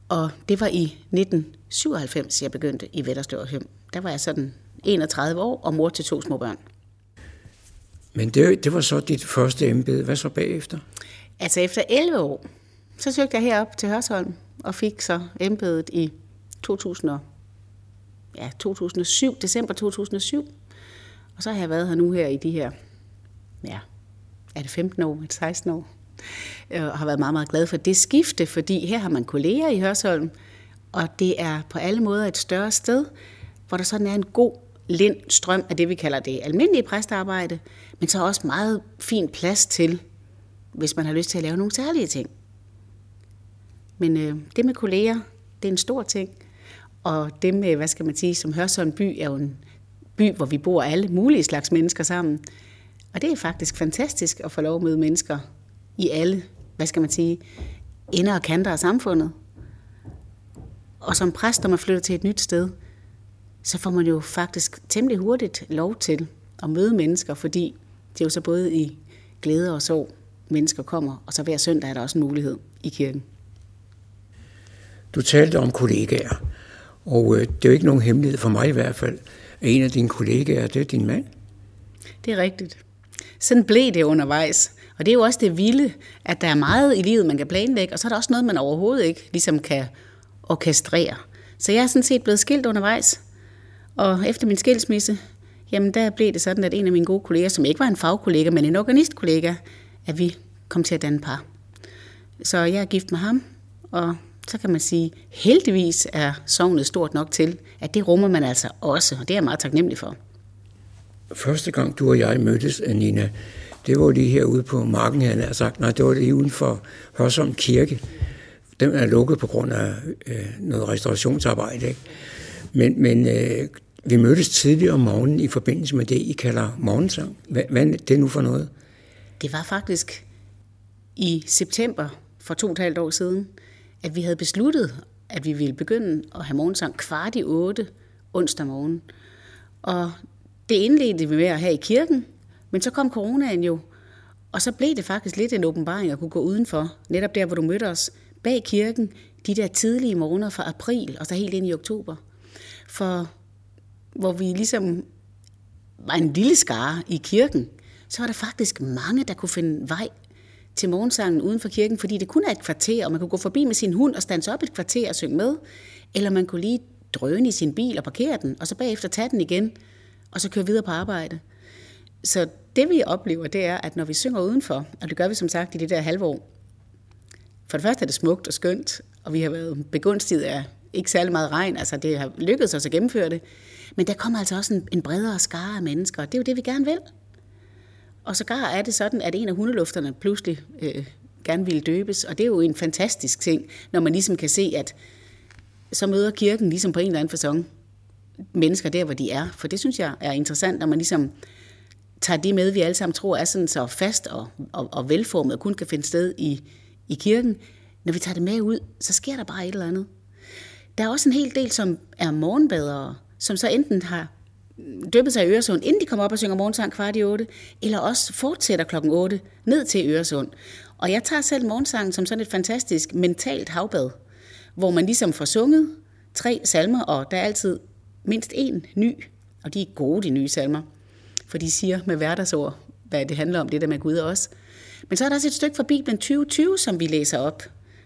Og det var i 1997, jeg begyndte i Vettersløv Der var jeg sådan 31 år og mor til to små børn. Men det, det var så dit første embede. Hvad så bagefter? Altså efter 11 år, så søgte jeg herop til Hørsholm og fik så embedet i 2000 ja, 2007, december 2007. Og så har jeg været her nu her i de her, ja, er det 15 år, er det 16 år? Øh, og har været meget, meget glad for det skifte, fordi her har man kolleger i Hørsholm, og det er på alle måder et større sted, hvor der sådan er en god lind strøm af det, vi kalder det almindelige præstearbejde, men så også meget fin plads til, hvis man har lyst til at lave nogle særlige ting. Men øh, det med kolleger, det er en stor ting. Og det med, hvad skal man sige, som Hørsholm by er jo en by, hvor vi bor alle mulige slags mennesker sammen. Og det er faktisk fantastisk at få lov at møde mennesker i alle, hvad skal man sige, ender og kanter af samfundet. Og som præst, når man flytter til et nyt sted, så får man jo faktisk temmelig hurtigt lov til at møde mennesker, fordi det er jo så både i glæde og sorg, mennesker kommer, og så hver søndag er der også en mulighed i kirken. Du talte om kollegaer, og øh, det er jo ikke nogen hemmelighed for mig i hvert fald, at en af dine kollegaer, det er din mand. Det er rigtigt. Sådan blev det undervejs. Og det er jo også det vilde, at der er meget i livet, man kan planlægge, og så er der også noget, man overhovedet ikke ligesom kan orkestrere. Så jeg er sådan set blevet skilt undervejs. Og efter min skilsmisse, jamen der blev det sådan, at en af mine gode kolleger, som ikke var en fagkollega, men en organistkollega, at vi kom til at danne par. Så jeg er gift med ham, og så kan man sige, heldigvis er sovnet stort nok til, at det rummer man altså også, og det er jeg meget taknemmelig for. Første gang du og jeg mødtes, Nina, det var lige herude på marken, han har sagt. Nej, det var lige uden for Hørsholm Kirke. Den er lukket på grund af øh, noget restaurationsarbejde. Ikke? Men, men øh, vi mødtes tidligere om morgenen i forbindelse med det, I kalder morgensang. Hvad, hvad er det nu for noget? Det var faktisk i september for to og et halvt år siden, at vi havde besluttet, at vi ville begynde at have morgensang kvart i otte onsdag morgen. Og det indledte vi med at have i kirken, men så kom coronaen jo, og så blev det faktisk lidt en åbenbaring at kunne gå udenfor, netop der, hvor du mødte os, bag kirken, de der tidlige morgener fra april og så helt ind i oktober. For hvor vi ligesom var en lille skare i kirken, så var der faktisk mange, der kunne finde vej til morgensangen uden for kirken, fordi det kun er et kvarter, og man kunne gå forbi med sin hund og stanse op et kvarter og synge med, eller man kunne lige drøne i sin bil og parkere den, og så bagefter tage den igen, og så køre videre på arbejde. Så det vi oplever, det er, at når vi synger udenfor, og det gør vi som sagt i det der halve år, for det første er det smukt og skønt, og vi har været begunstiget af ikke særlig meget regn, altså det har lykkedes os at gennemføre det, men der kommer altså også en, en bredere skare af mennesker, og det er jo det, vi gerne vil. Og sågar er det sådan, at en af hundelufterne pludselig øh, gerne ville døbes, og det er jo en fantastisk ting, når man ligesom kan se, at så møder kirken ligesom på en eller anden fasong mennesker der, hvor de er. For det synes jeg er interessant, når man ligesom tager det med, vi alle sammen tror er sådan så fast og, og, og velformet og kun kan finde sted i, i kirken. Når vi tager det med ud, så sker der bare et eller andet. Der er også en hel del, som er morgenbadere, som så enten har døbet sig i Øresund, inden de kommer op og synger morgensang kvart i otte, eller også fortsætter klokken 8 ned til Øresund. Og jeg tager selv morgensangen som sådan et fantastisk mentalt havbad, hvor man ligesom får sunget tre salmer, og der er altid mindst en ny, og de er gode, de nye salmer, for de siger med hverdagsord, hvad det handler om, det der med Gud og os. Men så er der også et stykke fra Bibelen 2020, som vi læser op.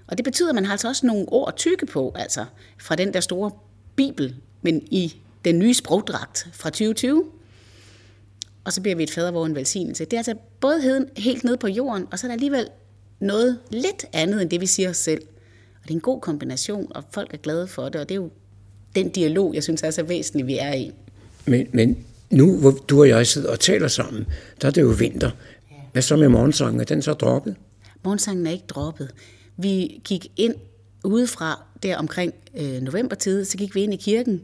Og det betyder, at man har altså også nogle ord at tykke på, altså fra den der store Bibel, men i den nye sprogdragt fra 2020. Og så bliver vi et fader en velsignelse. Det er altså både helt ned på jorden, og så er der alligevel noget lidt andet end det, vi siger os selv. Og det er en god kombination, og folk er glade for det, og det er jo den dialog, jeg synes er så væsentlig, vi er i. Men, men nu, hvor du og jeg sidder og taler sammen, der er det jo vinter. Hvad så med morgensangen? Er den så droppet? Morgensangen er ikke droppet. Vi gik ind udefra der omkring øh, novembertid, så gik vi ind i kirken,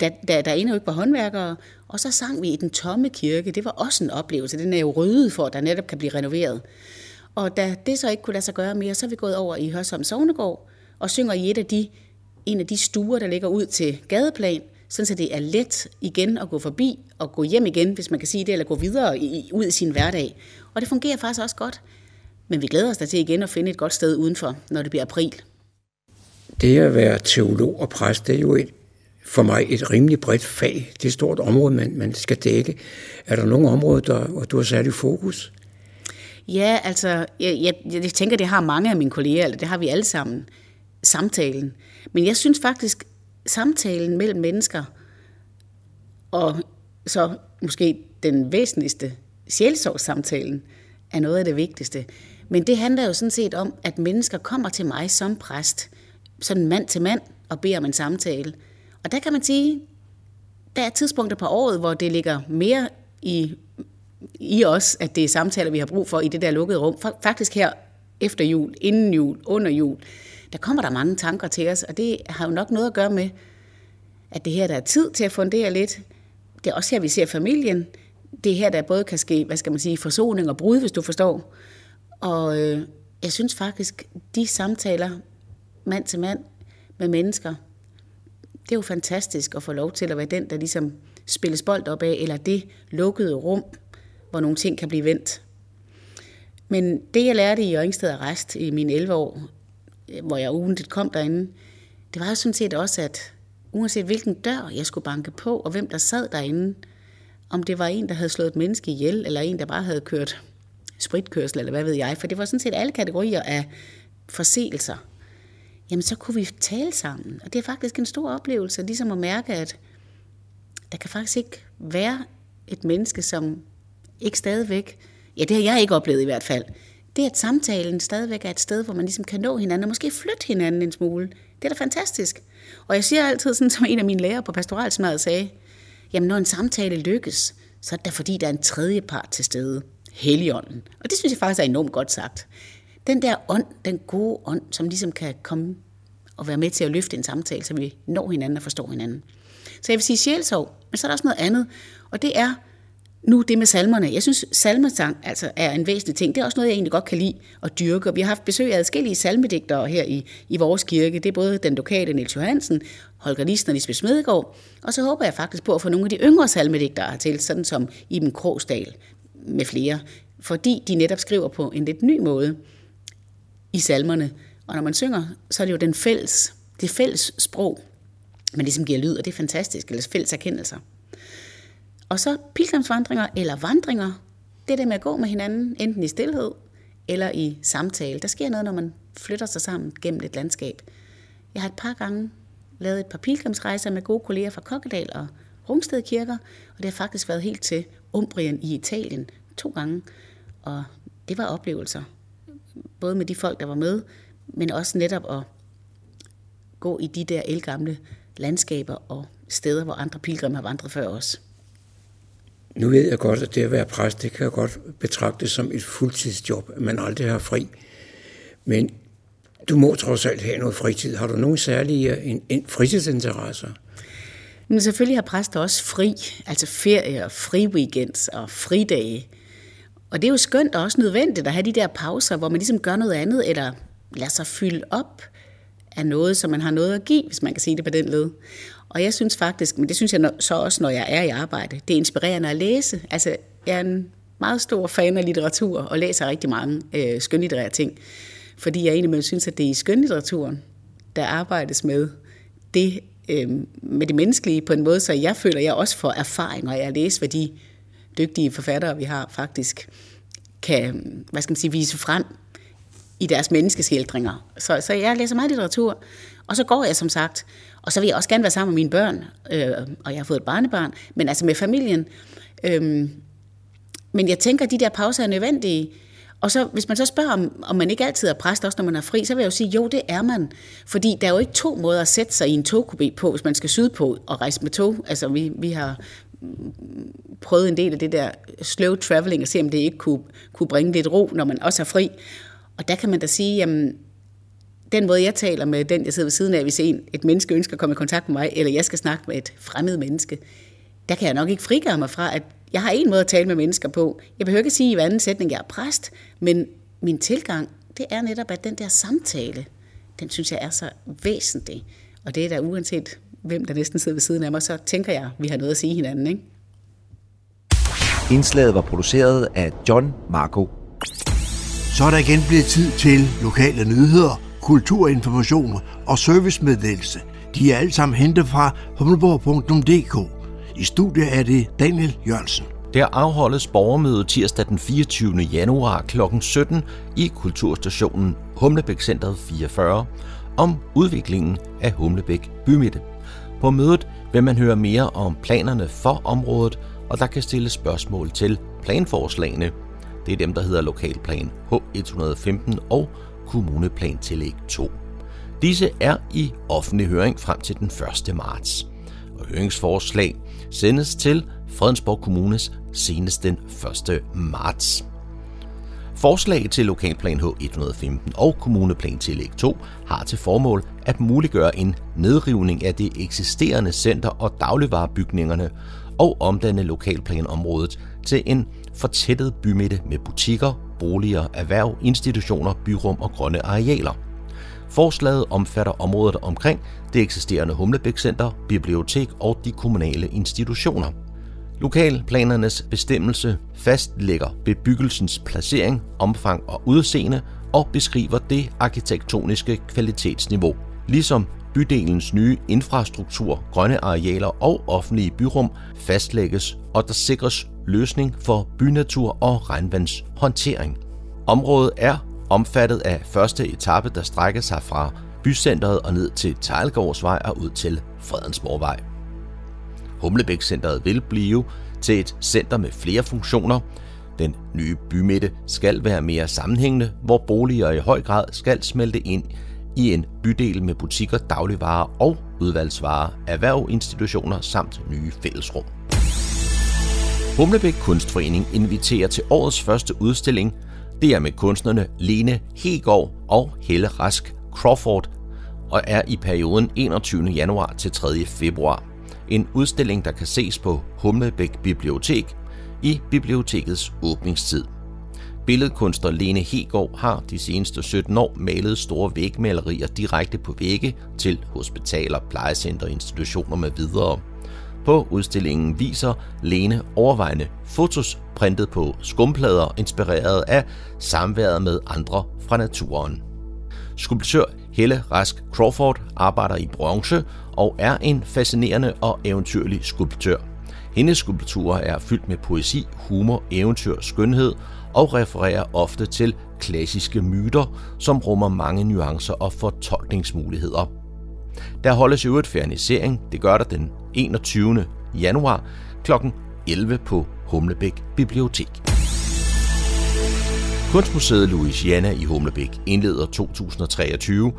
da, da der endnu ikke var håndværkere, og så sang vi i den tomme kirke. Det var også en oplevelse. Den er jo ryddet for, at der netop kan blive renoveret. Og da det så ikke kunne lade sig gøre mere, så er vi gået over i Hørsholm Sognegård og synger i et af de, en af de stuer, der ligger ud til gadeplan, sådan så det er let igen at gå forbi og gå hjem igen, hvis man kan sige det, eller gå videre i, ud i sin hverdag. Og det fungerer faktisk også godt. Men vi glæder os da til igen at finde et godt sted udenfor, når det bliver april. Det at være teolog og præst, det er jo et, for mig et rimelig bredt fag. Det er et stort område, man, man skal dække. Er der nogle områder, der, hvor du har særlig fokus? Ja, altså, jeg, jeg, jeg tænker, det har mange af mine kolleger, eller det har vi alle sammen, samtalen. Men jeg synes faktisk, samtalen mellem mennesker Og så måske den væsentligste, sjælsorgssamtalen, er noget af det vigtigste. Men det handler jo sådan set om, at mennesker kommer til mig som præst, sådan mand til mand, og beder om en samtale. Og der kan man sige, der er tidspunkter på året, hvor det ligger mere i, i os, at det er samtaler, vi har brug for i det der lukkede rum. Faktisk her efter jul, inden jul, under jul, der kommer der mange tanker til os, og det har jo nok noget at gøre med, at det her, der er tid til at fundere lidt. Det er også her, vi ser familien. Det er her, der både kan ske, hvad skal man sige, forsoning og brud, hvis du forstår. Og øh, jeg synes faktisk, de samtaler mand til mand med mennesker, det er jo fantastisk at få lov til at være den, der ligesom spilles bold op af, eller det lukkede rum, hvor nogle ting kan blive vendt. Men det, jeg lærte i Øringsted Arrest i mine 11 år, øh, hvor jeg ugentligt kom derinde, det var jo sådan set også, at uanset hvilken dør jeg skulle banke på, og hvem der sad derinde, om det var en, der havde slået et menneske ihjel, eller en, der bare havde kørt spritkørsel, eller hvad ved jeg, for det var sådan set alle kategorier af forseelser, jamen så kunne vi tale sammen. Og det er faktisk en stor oplevelse, ligesom at mærke, at der kan faktisk ikke være et menneske, som ikke stadigvæk, ja det har jeg ikke oplevet i hvert fald, det er, at samtalen stadigvæk er et sted, hvor man ligesom kan nå hinanden, og måske flytte hinanden en smule. Det er da fantastisk. Og jeg siger altid, sådan som en af mine lærere på pastoralsmadet sagde, jamen når en samtale lykkes, så er det fordi, der er en tredje part til stede. Helligånden. Og det synes jeg faktisk er enormt godt sagt. Den der ånd, den gode ånd, som ligesom kan komme og være med til at løfte en samtale, så vi når hinanden og forstår hinanden. Så jeg vil sige sjælsorg, men så er der også noget andet, og det er nu det med salmerne. Jeg synes, salmesang altså, er en væsentlig ting. Det er også noget, jeg egentlig godt kan lide at dyrke. Og vi har haft besøg af adskillige salmedigtere her i, i vores kirke. Det er både den lokale Niels Johansen, Holger Listen og Lisbeth Smedegaard. Og så håber jeg faktisk på at få nogle af de yngre salmedigtere til, sådan som Iben Krogsdal med flere. Fordi de netop skriver på en lidt ny måde i salmerne. Og når man synger, så er det jo den fælles, det fælles sprog, man ligesom giver lyd, og det er fantastisk, eller fælles erkendelser. Og så pilgrimsvandringer eller vandringer, det er det med at gå med hinanden, enten i stillhed eller i samtale. Der sker noget, når man flytter sig sammen gennem et landskab. Jeg har et par gange lavet et par pilgrimsrejser med gode kolleger fra Kokkedal og Rungsted Kirker, og det har faktisk været helt til Umbrien i Italien to gange, og det var oplevelser. Både med de folk, der var med, men også netop at gå i de der elgamle landskaber og steder, hvor andre pilgrimme har vandret før os. Nu ved jeg godt, at det at være præst, det kan jeg godt betragte som et fuldtidsjob, at man aldrig har fri. Men du må trods alt have noget fritid. Har du nogen særlige en, en fritidsinteresser? Men selvfølgelig har præster også fri, altså ferie og fri weekends og fridage. Og det er jo skønt og også nødvendigt at have de der pauser, hvor man ligesom gør noget andet, eller lader sig fylde op af noget, som man har noget at give, hvis man kan sige det på den led. Og jeg synes faktisk, men det synes jeg så også, når jeg er i arbejde, det er inspirerende at læse. Altså, jeg er en meget stor fan af litteratur og læser rigtig mange øh, skønlitterære ting. Fordi jeg egentlig synes, at det er i skønlitteraturen, der arbejdes med det, øh, med det menneskelige på en måde, så jeg føler, at jeg også får erfaring, når jeg læser, hvad de dygtige forfattere, vi har, faktisk kan hvad skal man sige, vise frem i deres menneskeskildringer. Så, så jeg læser meget litteratur, og så går jeg som sagt, og så vil jeg også gerne være sammen med mine børn, øh, og jeg har fået et barnebarn, men altså med familien. Øh, men jeg tænker, at de der pauser er nødvendige. Og så, hvis man så spørger, om, om man ikke altid er præst, også når man er fri, så vil jeg jo sige, jo, det er man. Fordi der er jo ikke to måder at sætte sig i en togkubé på, hvis man skal sydpå og rejse med tog. Altså, vi, vi har prøvet en del af det der slow traveling, og se, om det ikke kunne, kunne bringe lidt ro, når man også er fri. Og der kan man da sige, jamen, den måde, jeg taler med den, jeg sidder ved siden af, hvis en, et menneske ønsker at komme i kontakt med mig, eller jeg skal snakke med et fremmed menneske, der kan jeg nok ikke frigøre mig fra, at jeg har en måde at tale med mennesker på. Jeg behøver ikke sige i hver anden sætning, jeg er præst, men min tilgang, det er netop, at den der samtale, den synes jeg er så væsentlig. Og det er da uanset, hvem der næsten sidder ved siden af mig, så tænker jeg, at vi har noget at sige hinanden. Ikke? Indslaget var produceret af John Marco. Så er der igen blevet tid til lokale nyheder, kulturinformation og servicemeddelelse. De er alle sammen hentet fra humleborg.dk. I studiet er det Daniel Jørgensen. Der afholdes borgermøde tirsdag den 24. januar kl. 17 i Kulturstationen Humlebæk Centret 44 om udviklingen af Humlebæk Bymidte. På mødet vil man høre mere om planerne for området, og der kan stilles spørgsmål til planforslagene. Det er dem, der hedder Lokalplan H115 og Kommuneplan Tillæg 2. Disse er i offentlig høring frem til den 1. marts. Og høringsforslag sendes til Fredensborg Kommunes senest den 1. marts. Forslag til Lokalplan H115 og Kommuneplan Tillæg 2 har til formål at muliggøre en nedrivning af det eksisterende center og dagligvarerbygningerne og omdanne lokalplanområdet til en fortættet bymidte med butikker, boliger, erhverv, institutioner, byrum og grønne arealer. Forslaget omfatter området omkring det eksisterende Humlebæk Center, bibliotek og de kommunale institutioner. Lokalplanernes bestemmelse fastlægger bebyggelsens placering, omfang og udseende og beskriver det arkitektoniske kvalitetsniveau, ligesom bydelens nye infrastruktur, grønne arealer og offentlige byrum fastlægges, og der sikres løsning for bynatur og regnvandshåndtering. Området er omfattet af første etape, der strækker sig fra bycentret og ned til Tejlgårdsvej og ud til Fredensborgvej. Humlebæk-centret vil blive til et center med flere funktioner. Den nye bymidte skal være mere sammenhængende, hvor boliger i høj grad skal smelte ind i en bydel med butikker, dagligvarer og udvalgsvarer, erhvervinstitutioner samt nye fællesrum. Humlebæk Kunstforening inviterer til årets første udstilling. Det er med kunstnerne Lene Hegård og Helle Rask Crawford og er i perioden 21. januar til 3. februar. En udstilling, der kan ses på Humlebæk Bibliotek i bibliotekets åbningstid. Billedkunstner Lene Hegård har de seneste 17 år malet store vægmalerier direkte på vægge til hospitaler, plejecenter, institutioner med videre. På udstillingen viser Lene overvejende fotos printet på skumplader, inspireret af samværet med andre fra naturen. Skulptør Helle Rask Crawford arbejder i bronze og er en fascinerende og eventyrlig skulptør. Hendes skulpturer er fyldt med poesi, humor, eventyr, skønhed og refererer ofte til klassiske myter, som rummer mange nuancer og fortolkningsmuligheder. Der holdes øvrigt fernisering, det gør der den 21. januar kl. 11 på Humlebæk Bibliotek. Kunstmuseet Louisiana i Humlebæk indleder 2023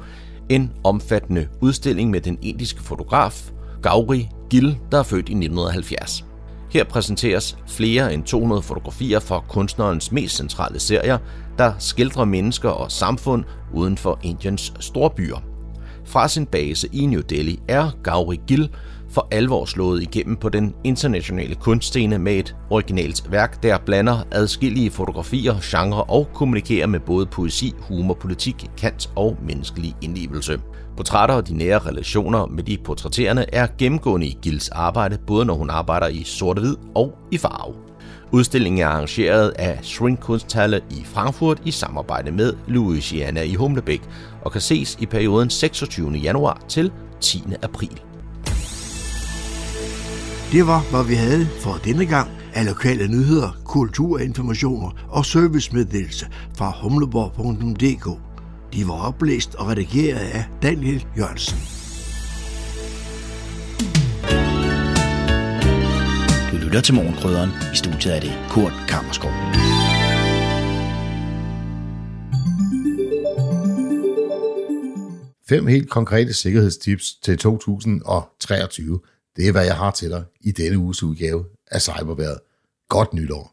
en omfattende udstilling med den indiske fotograf Gauri Gill, der er født i 1970. Her præsenteres flere end 200 fotografier fra kunstnerens mest centrale serier, der skildrer mennesker og samfund uden for Indiens storbyer. Fra sin base i New Delhi er Gauri Gill for alvor slået igennem på den internationale kunstscene med et originalt værk, der blander adskillige fotografier, genre og kommunikerer med både poesi, humor, politik, kant og menneskelig indlevelse. Portrætter og de nære relationer med de portrætterende er gennemgående i Gills arbejde, både når hun arbejder i sort-hvid og i farve. Udstillingen er arrangeret af Shrink Kunsthalle i Frankfurt i samarbejde med Louisiana i Humlebæk og kan ses i perioden 26. januar til 10. april. Det var, hvad vi havde for denne gang af lokale nyheder, kulturinformationer og servicemeddelelse fra humleborg.dk. De var oplæst og redigeret af Daniel Jørgensen. Du lytter til Morgenkrydderen. I studiet er det Kurt Kammerskov. Fem helt konkrete sikkerhedstips til 2023. Det er, hvad jeg har til dig i denne uges udgave af Cyberværet. Godt nytår.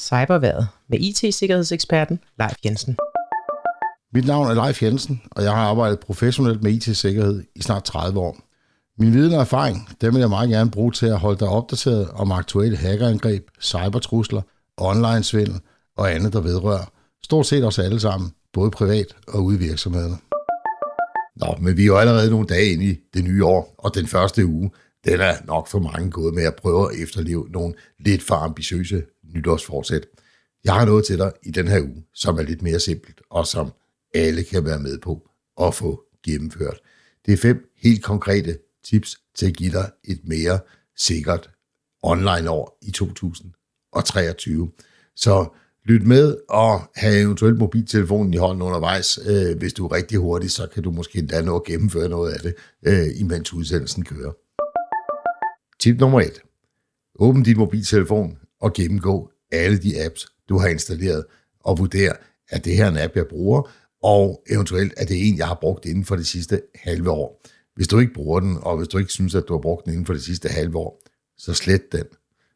Cyberværet med IT-sikkerhedseksperten Leif Jensen. Mit navn er Leif Jensen, og jeg har arbejdet professionelt med IT-sikkerhed i snart 30 år. Min viden og erfaring, dem vil jeg meget gerne bruge til at holde dig opdateret om aktuelle hackerangreb, cybertrusler, online-svindel og andet, der vedrører stort set os alle sammen, både privat og ude i virksomhederne. Nå, men vi er jo allerede nogle dage inde i det nye år, og den første uge, den er nok for mange gået med at prøve at efterleve nogle lidt for ambitiøse nytårsforsæt. Jeg har noget til dig i den her uge, som er lidt mere simpelt, og som alle kan være med på at få gennemført. Det er fem helt konkrete tips til at give dig et mere sikkert online år i 2023. Så lyt med og have eventuelt mobiltelefonen i hånden undervejs. Øh, hvis du er rigtig hurtig, så kan du måske endda nå at gennemføre noget af det, øh, imens udsendelsen kører. Tip nummer et. Åbn din mobiltelefon og gennemgå alle de apps, du har installeret, og vurder, at det her er en app, jeg bruger, og eventuelt er det en, jeg har brugt inden for det sidste halve år. Hvis du ikke bruger den, og hvis du ikke synes, at du har brugt den inden for det sidste halve år, så slet den.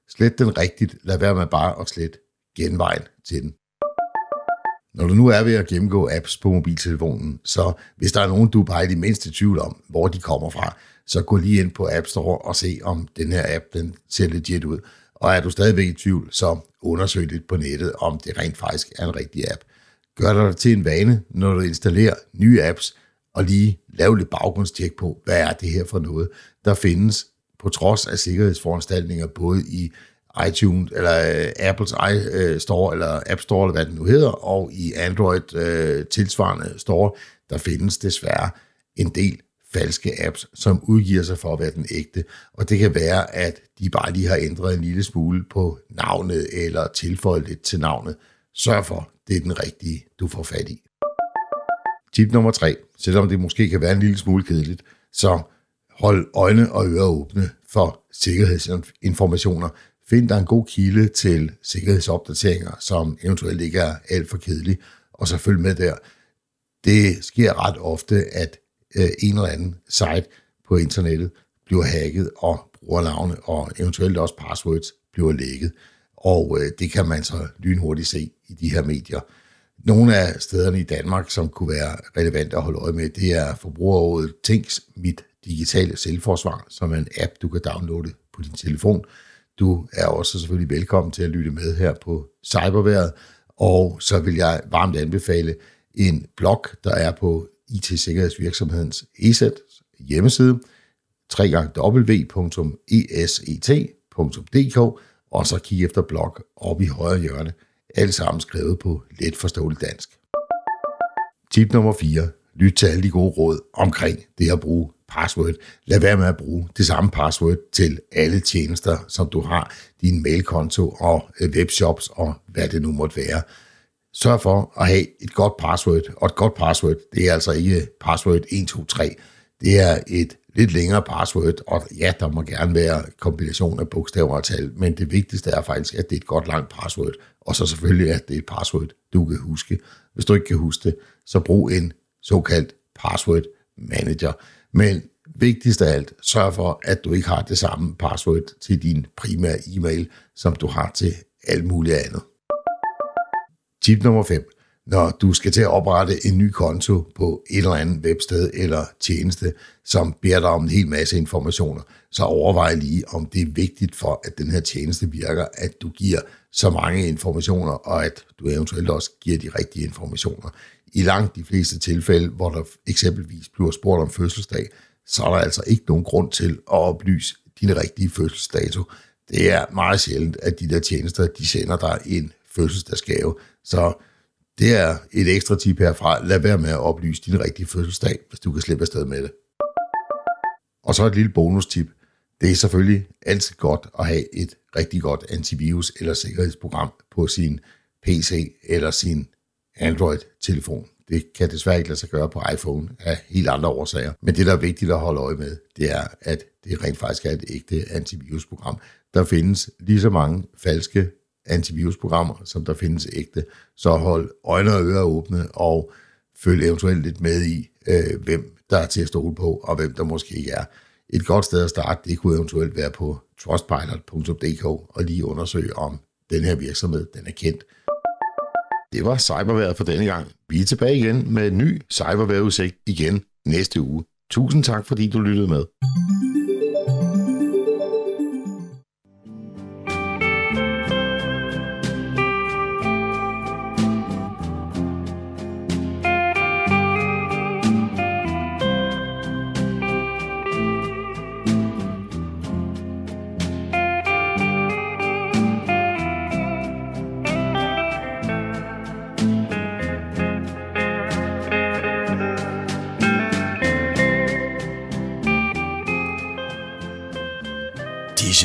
Slet den rigtigt. Lad være med bare at slette genvejen til den. Når du nu er ved at gennemgå apps på mobiltelefonen, så hvis der er nogen, du bare er i det mindste tvivl om, hvor de kommer fra, så gå lige ind på App Store og se, om den her app den ser legit ud. Og er du stadigvæk i tvivl, så undersøg lidt på nettet, om det rent faktisk er en rigtig app. Gør dig til en vane, når du installerer nye apps, og lige lave lidt baggrundstjek på, hvad er det her for noget. Der findes på trods af sikkerhedsforanstaltninger både i iTunes, eller uh, Apples øh, Store eller App Store, eller hvad det nu hedder, og i Android uh, tilsvarende store, der findes desværre en del falske apps, som udgiver sig for at være den ægte. Og det kan være, at de bare lige har ændret en lille smule på navnet, eller tilføjet lidt til navnet. Sørg for, det er den rigtige, du får fat i. Tip nummer tre. Selvom det måske kan være en lille smule kedeligt, så hold øjne og ører åbne for sikkerhedsinformationer. Find dig en god kilde til sikkerhedsopdateringer, som eventuelt ikke er alt for kedelige, og så følg med der. Det sker ret ofte, at øh, en eller anden site på internettet bliver hacket, og brugernavne og eventuelt også passwords bliver lækket. Og øh, det kan man så lynhurtigt se i de her medier. Nogle af stederne i Danmark, som kunne være relevante at holde øje med, det er forbrugerrådet Tænks Mit Digitale Selvforsvar, som er en app, du kan downloade på din telefon. Du er også selvfølgelig velkommen til at lytte med her på Cyberværet, og så vil jeg varmt anbefale en blog, der er på IT-sikkerhedsvirksomhedens ESET hjemmeside, www.eset.dk, og så kig efter blog op i højre hjørne, alt sammen skrevet på let forståeligt dansk. Tip nummer 4. Lyt til alle de gode råd omkring det at bruge password. Lad være med at bruge det samme password til alle tjenester, som du har, din mailkonto og øh, webshops og hvad det nu måtte være. Sørg for at have et godt password, og et godt password, det er altså ikke password 123. Det er et lidt længere password, og ja, der må gerne være kombination af bogstaver og tal, men det vigtigste er faktisk, at det er et godt langt password, og så selvfølgelig, at det er et password, du kan huske. Hvis du ikke kan huske det, så brug en såkaldt password manager. Men vigtigst af alt, sørg for, at du ikke har det samme password til din primære e-mail, som du har til alt muligt andet. Tip nummer 5. Når du skal til at oprette en ny konto på et eller andet websted eller tjeneste, som beder dig om en hel masse informationer, så overvej lige, om det er vigtigt for, at den her tjeneste virker, at du giver så mange informationer, og at du eventuelt også giver de rigtige informationer. I langt de fleste tilfælde, hvor der eksempelvis bliver spurgt om fødselsdag, så er der altså ikke nogen grund til at oplyse din rigtige fødselsdato. Det er meget sjældent, at de der tjenester, de sender dig en fødselsdagsgave. Så det er et ekstra tip herfra. Lad være med at oplyse din rigtige fødselsdag, hvis du kan slippe afsted med det. Og så et lille bonustip. Det er selvfølgelig altid godt at have et rigtig godt antivirus eller sikkerhedsprogram på sin PC eller sin Android-telefon. Det kan desværre ikke lade sig gøre på iPhone af helt andre årsager. Men det, der er vigtigt at holde øje med, det er, at det rent faktisk er et ægte antivirusprogram. Der findes lige så mange falske antivirusprogrammer, som der findes ægte. Så hold øjne og ører åbne, og følg eventuelt lidt med i, øh, hvem der er til at stole på, og hvem der måske ikke er. Et godt sted at starte, det kunne eventuelt være på trustpilot.dk og lige undersøge, om den her virksomhed den er kendt. Det var cyberværet for denne gang. Vi er tilbage igen med en ny cyberværetudsigt igen næste uge. Tusind tak, fordi du lyttede med.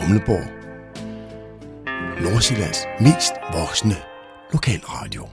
Humleborg, Nordsjællands mest voksne lokalradio.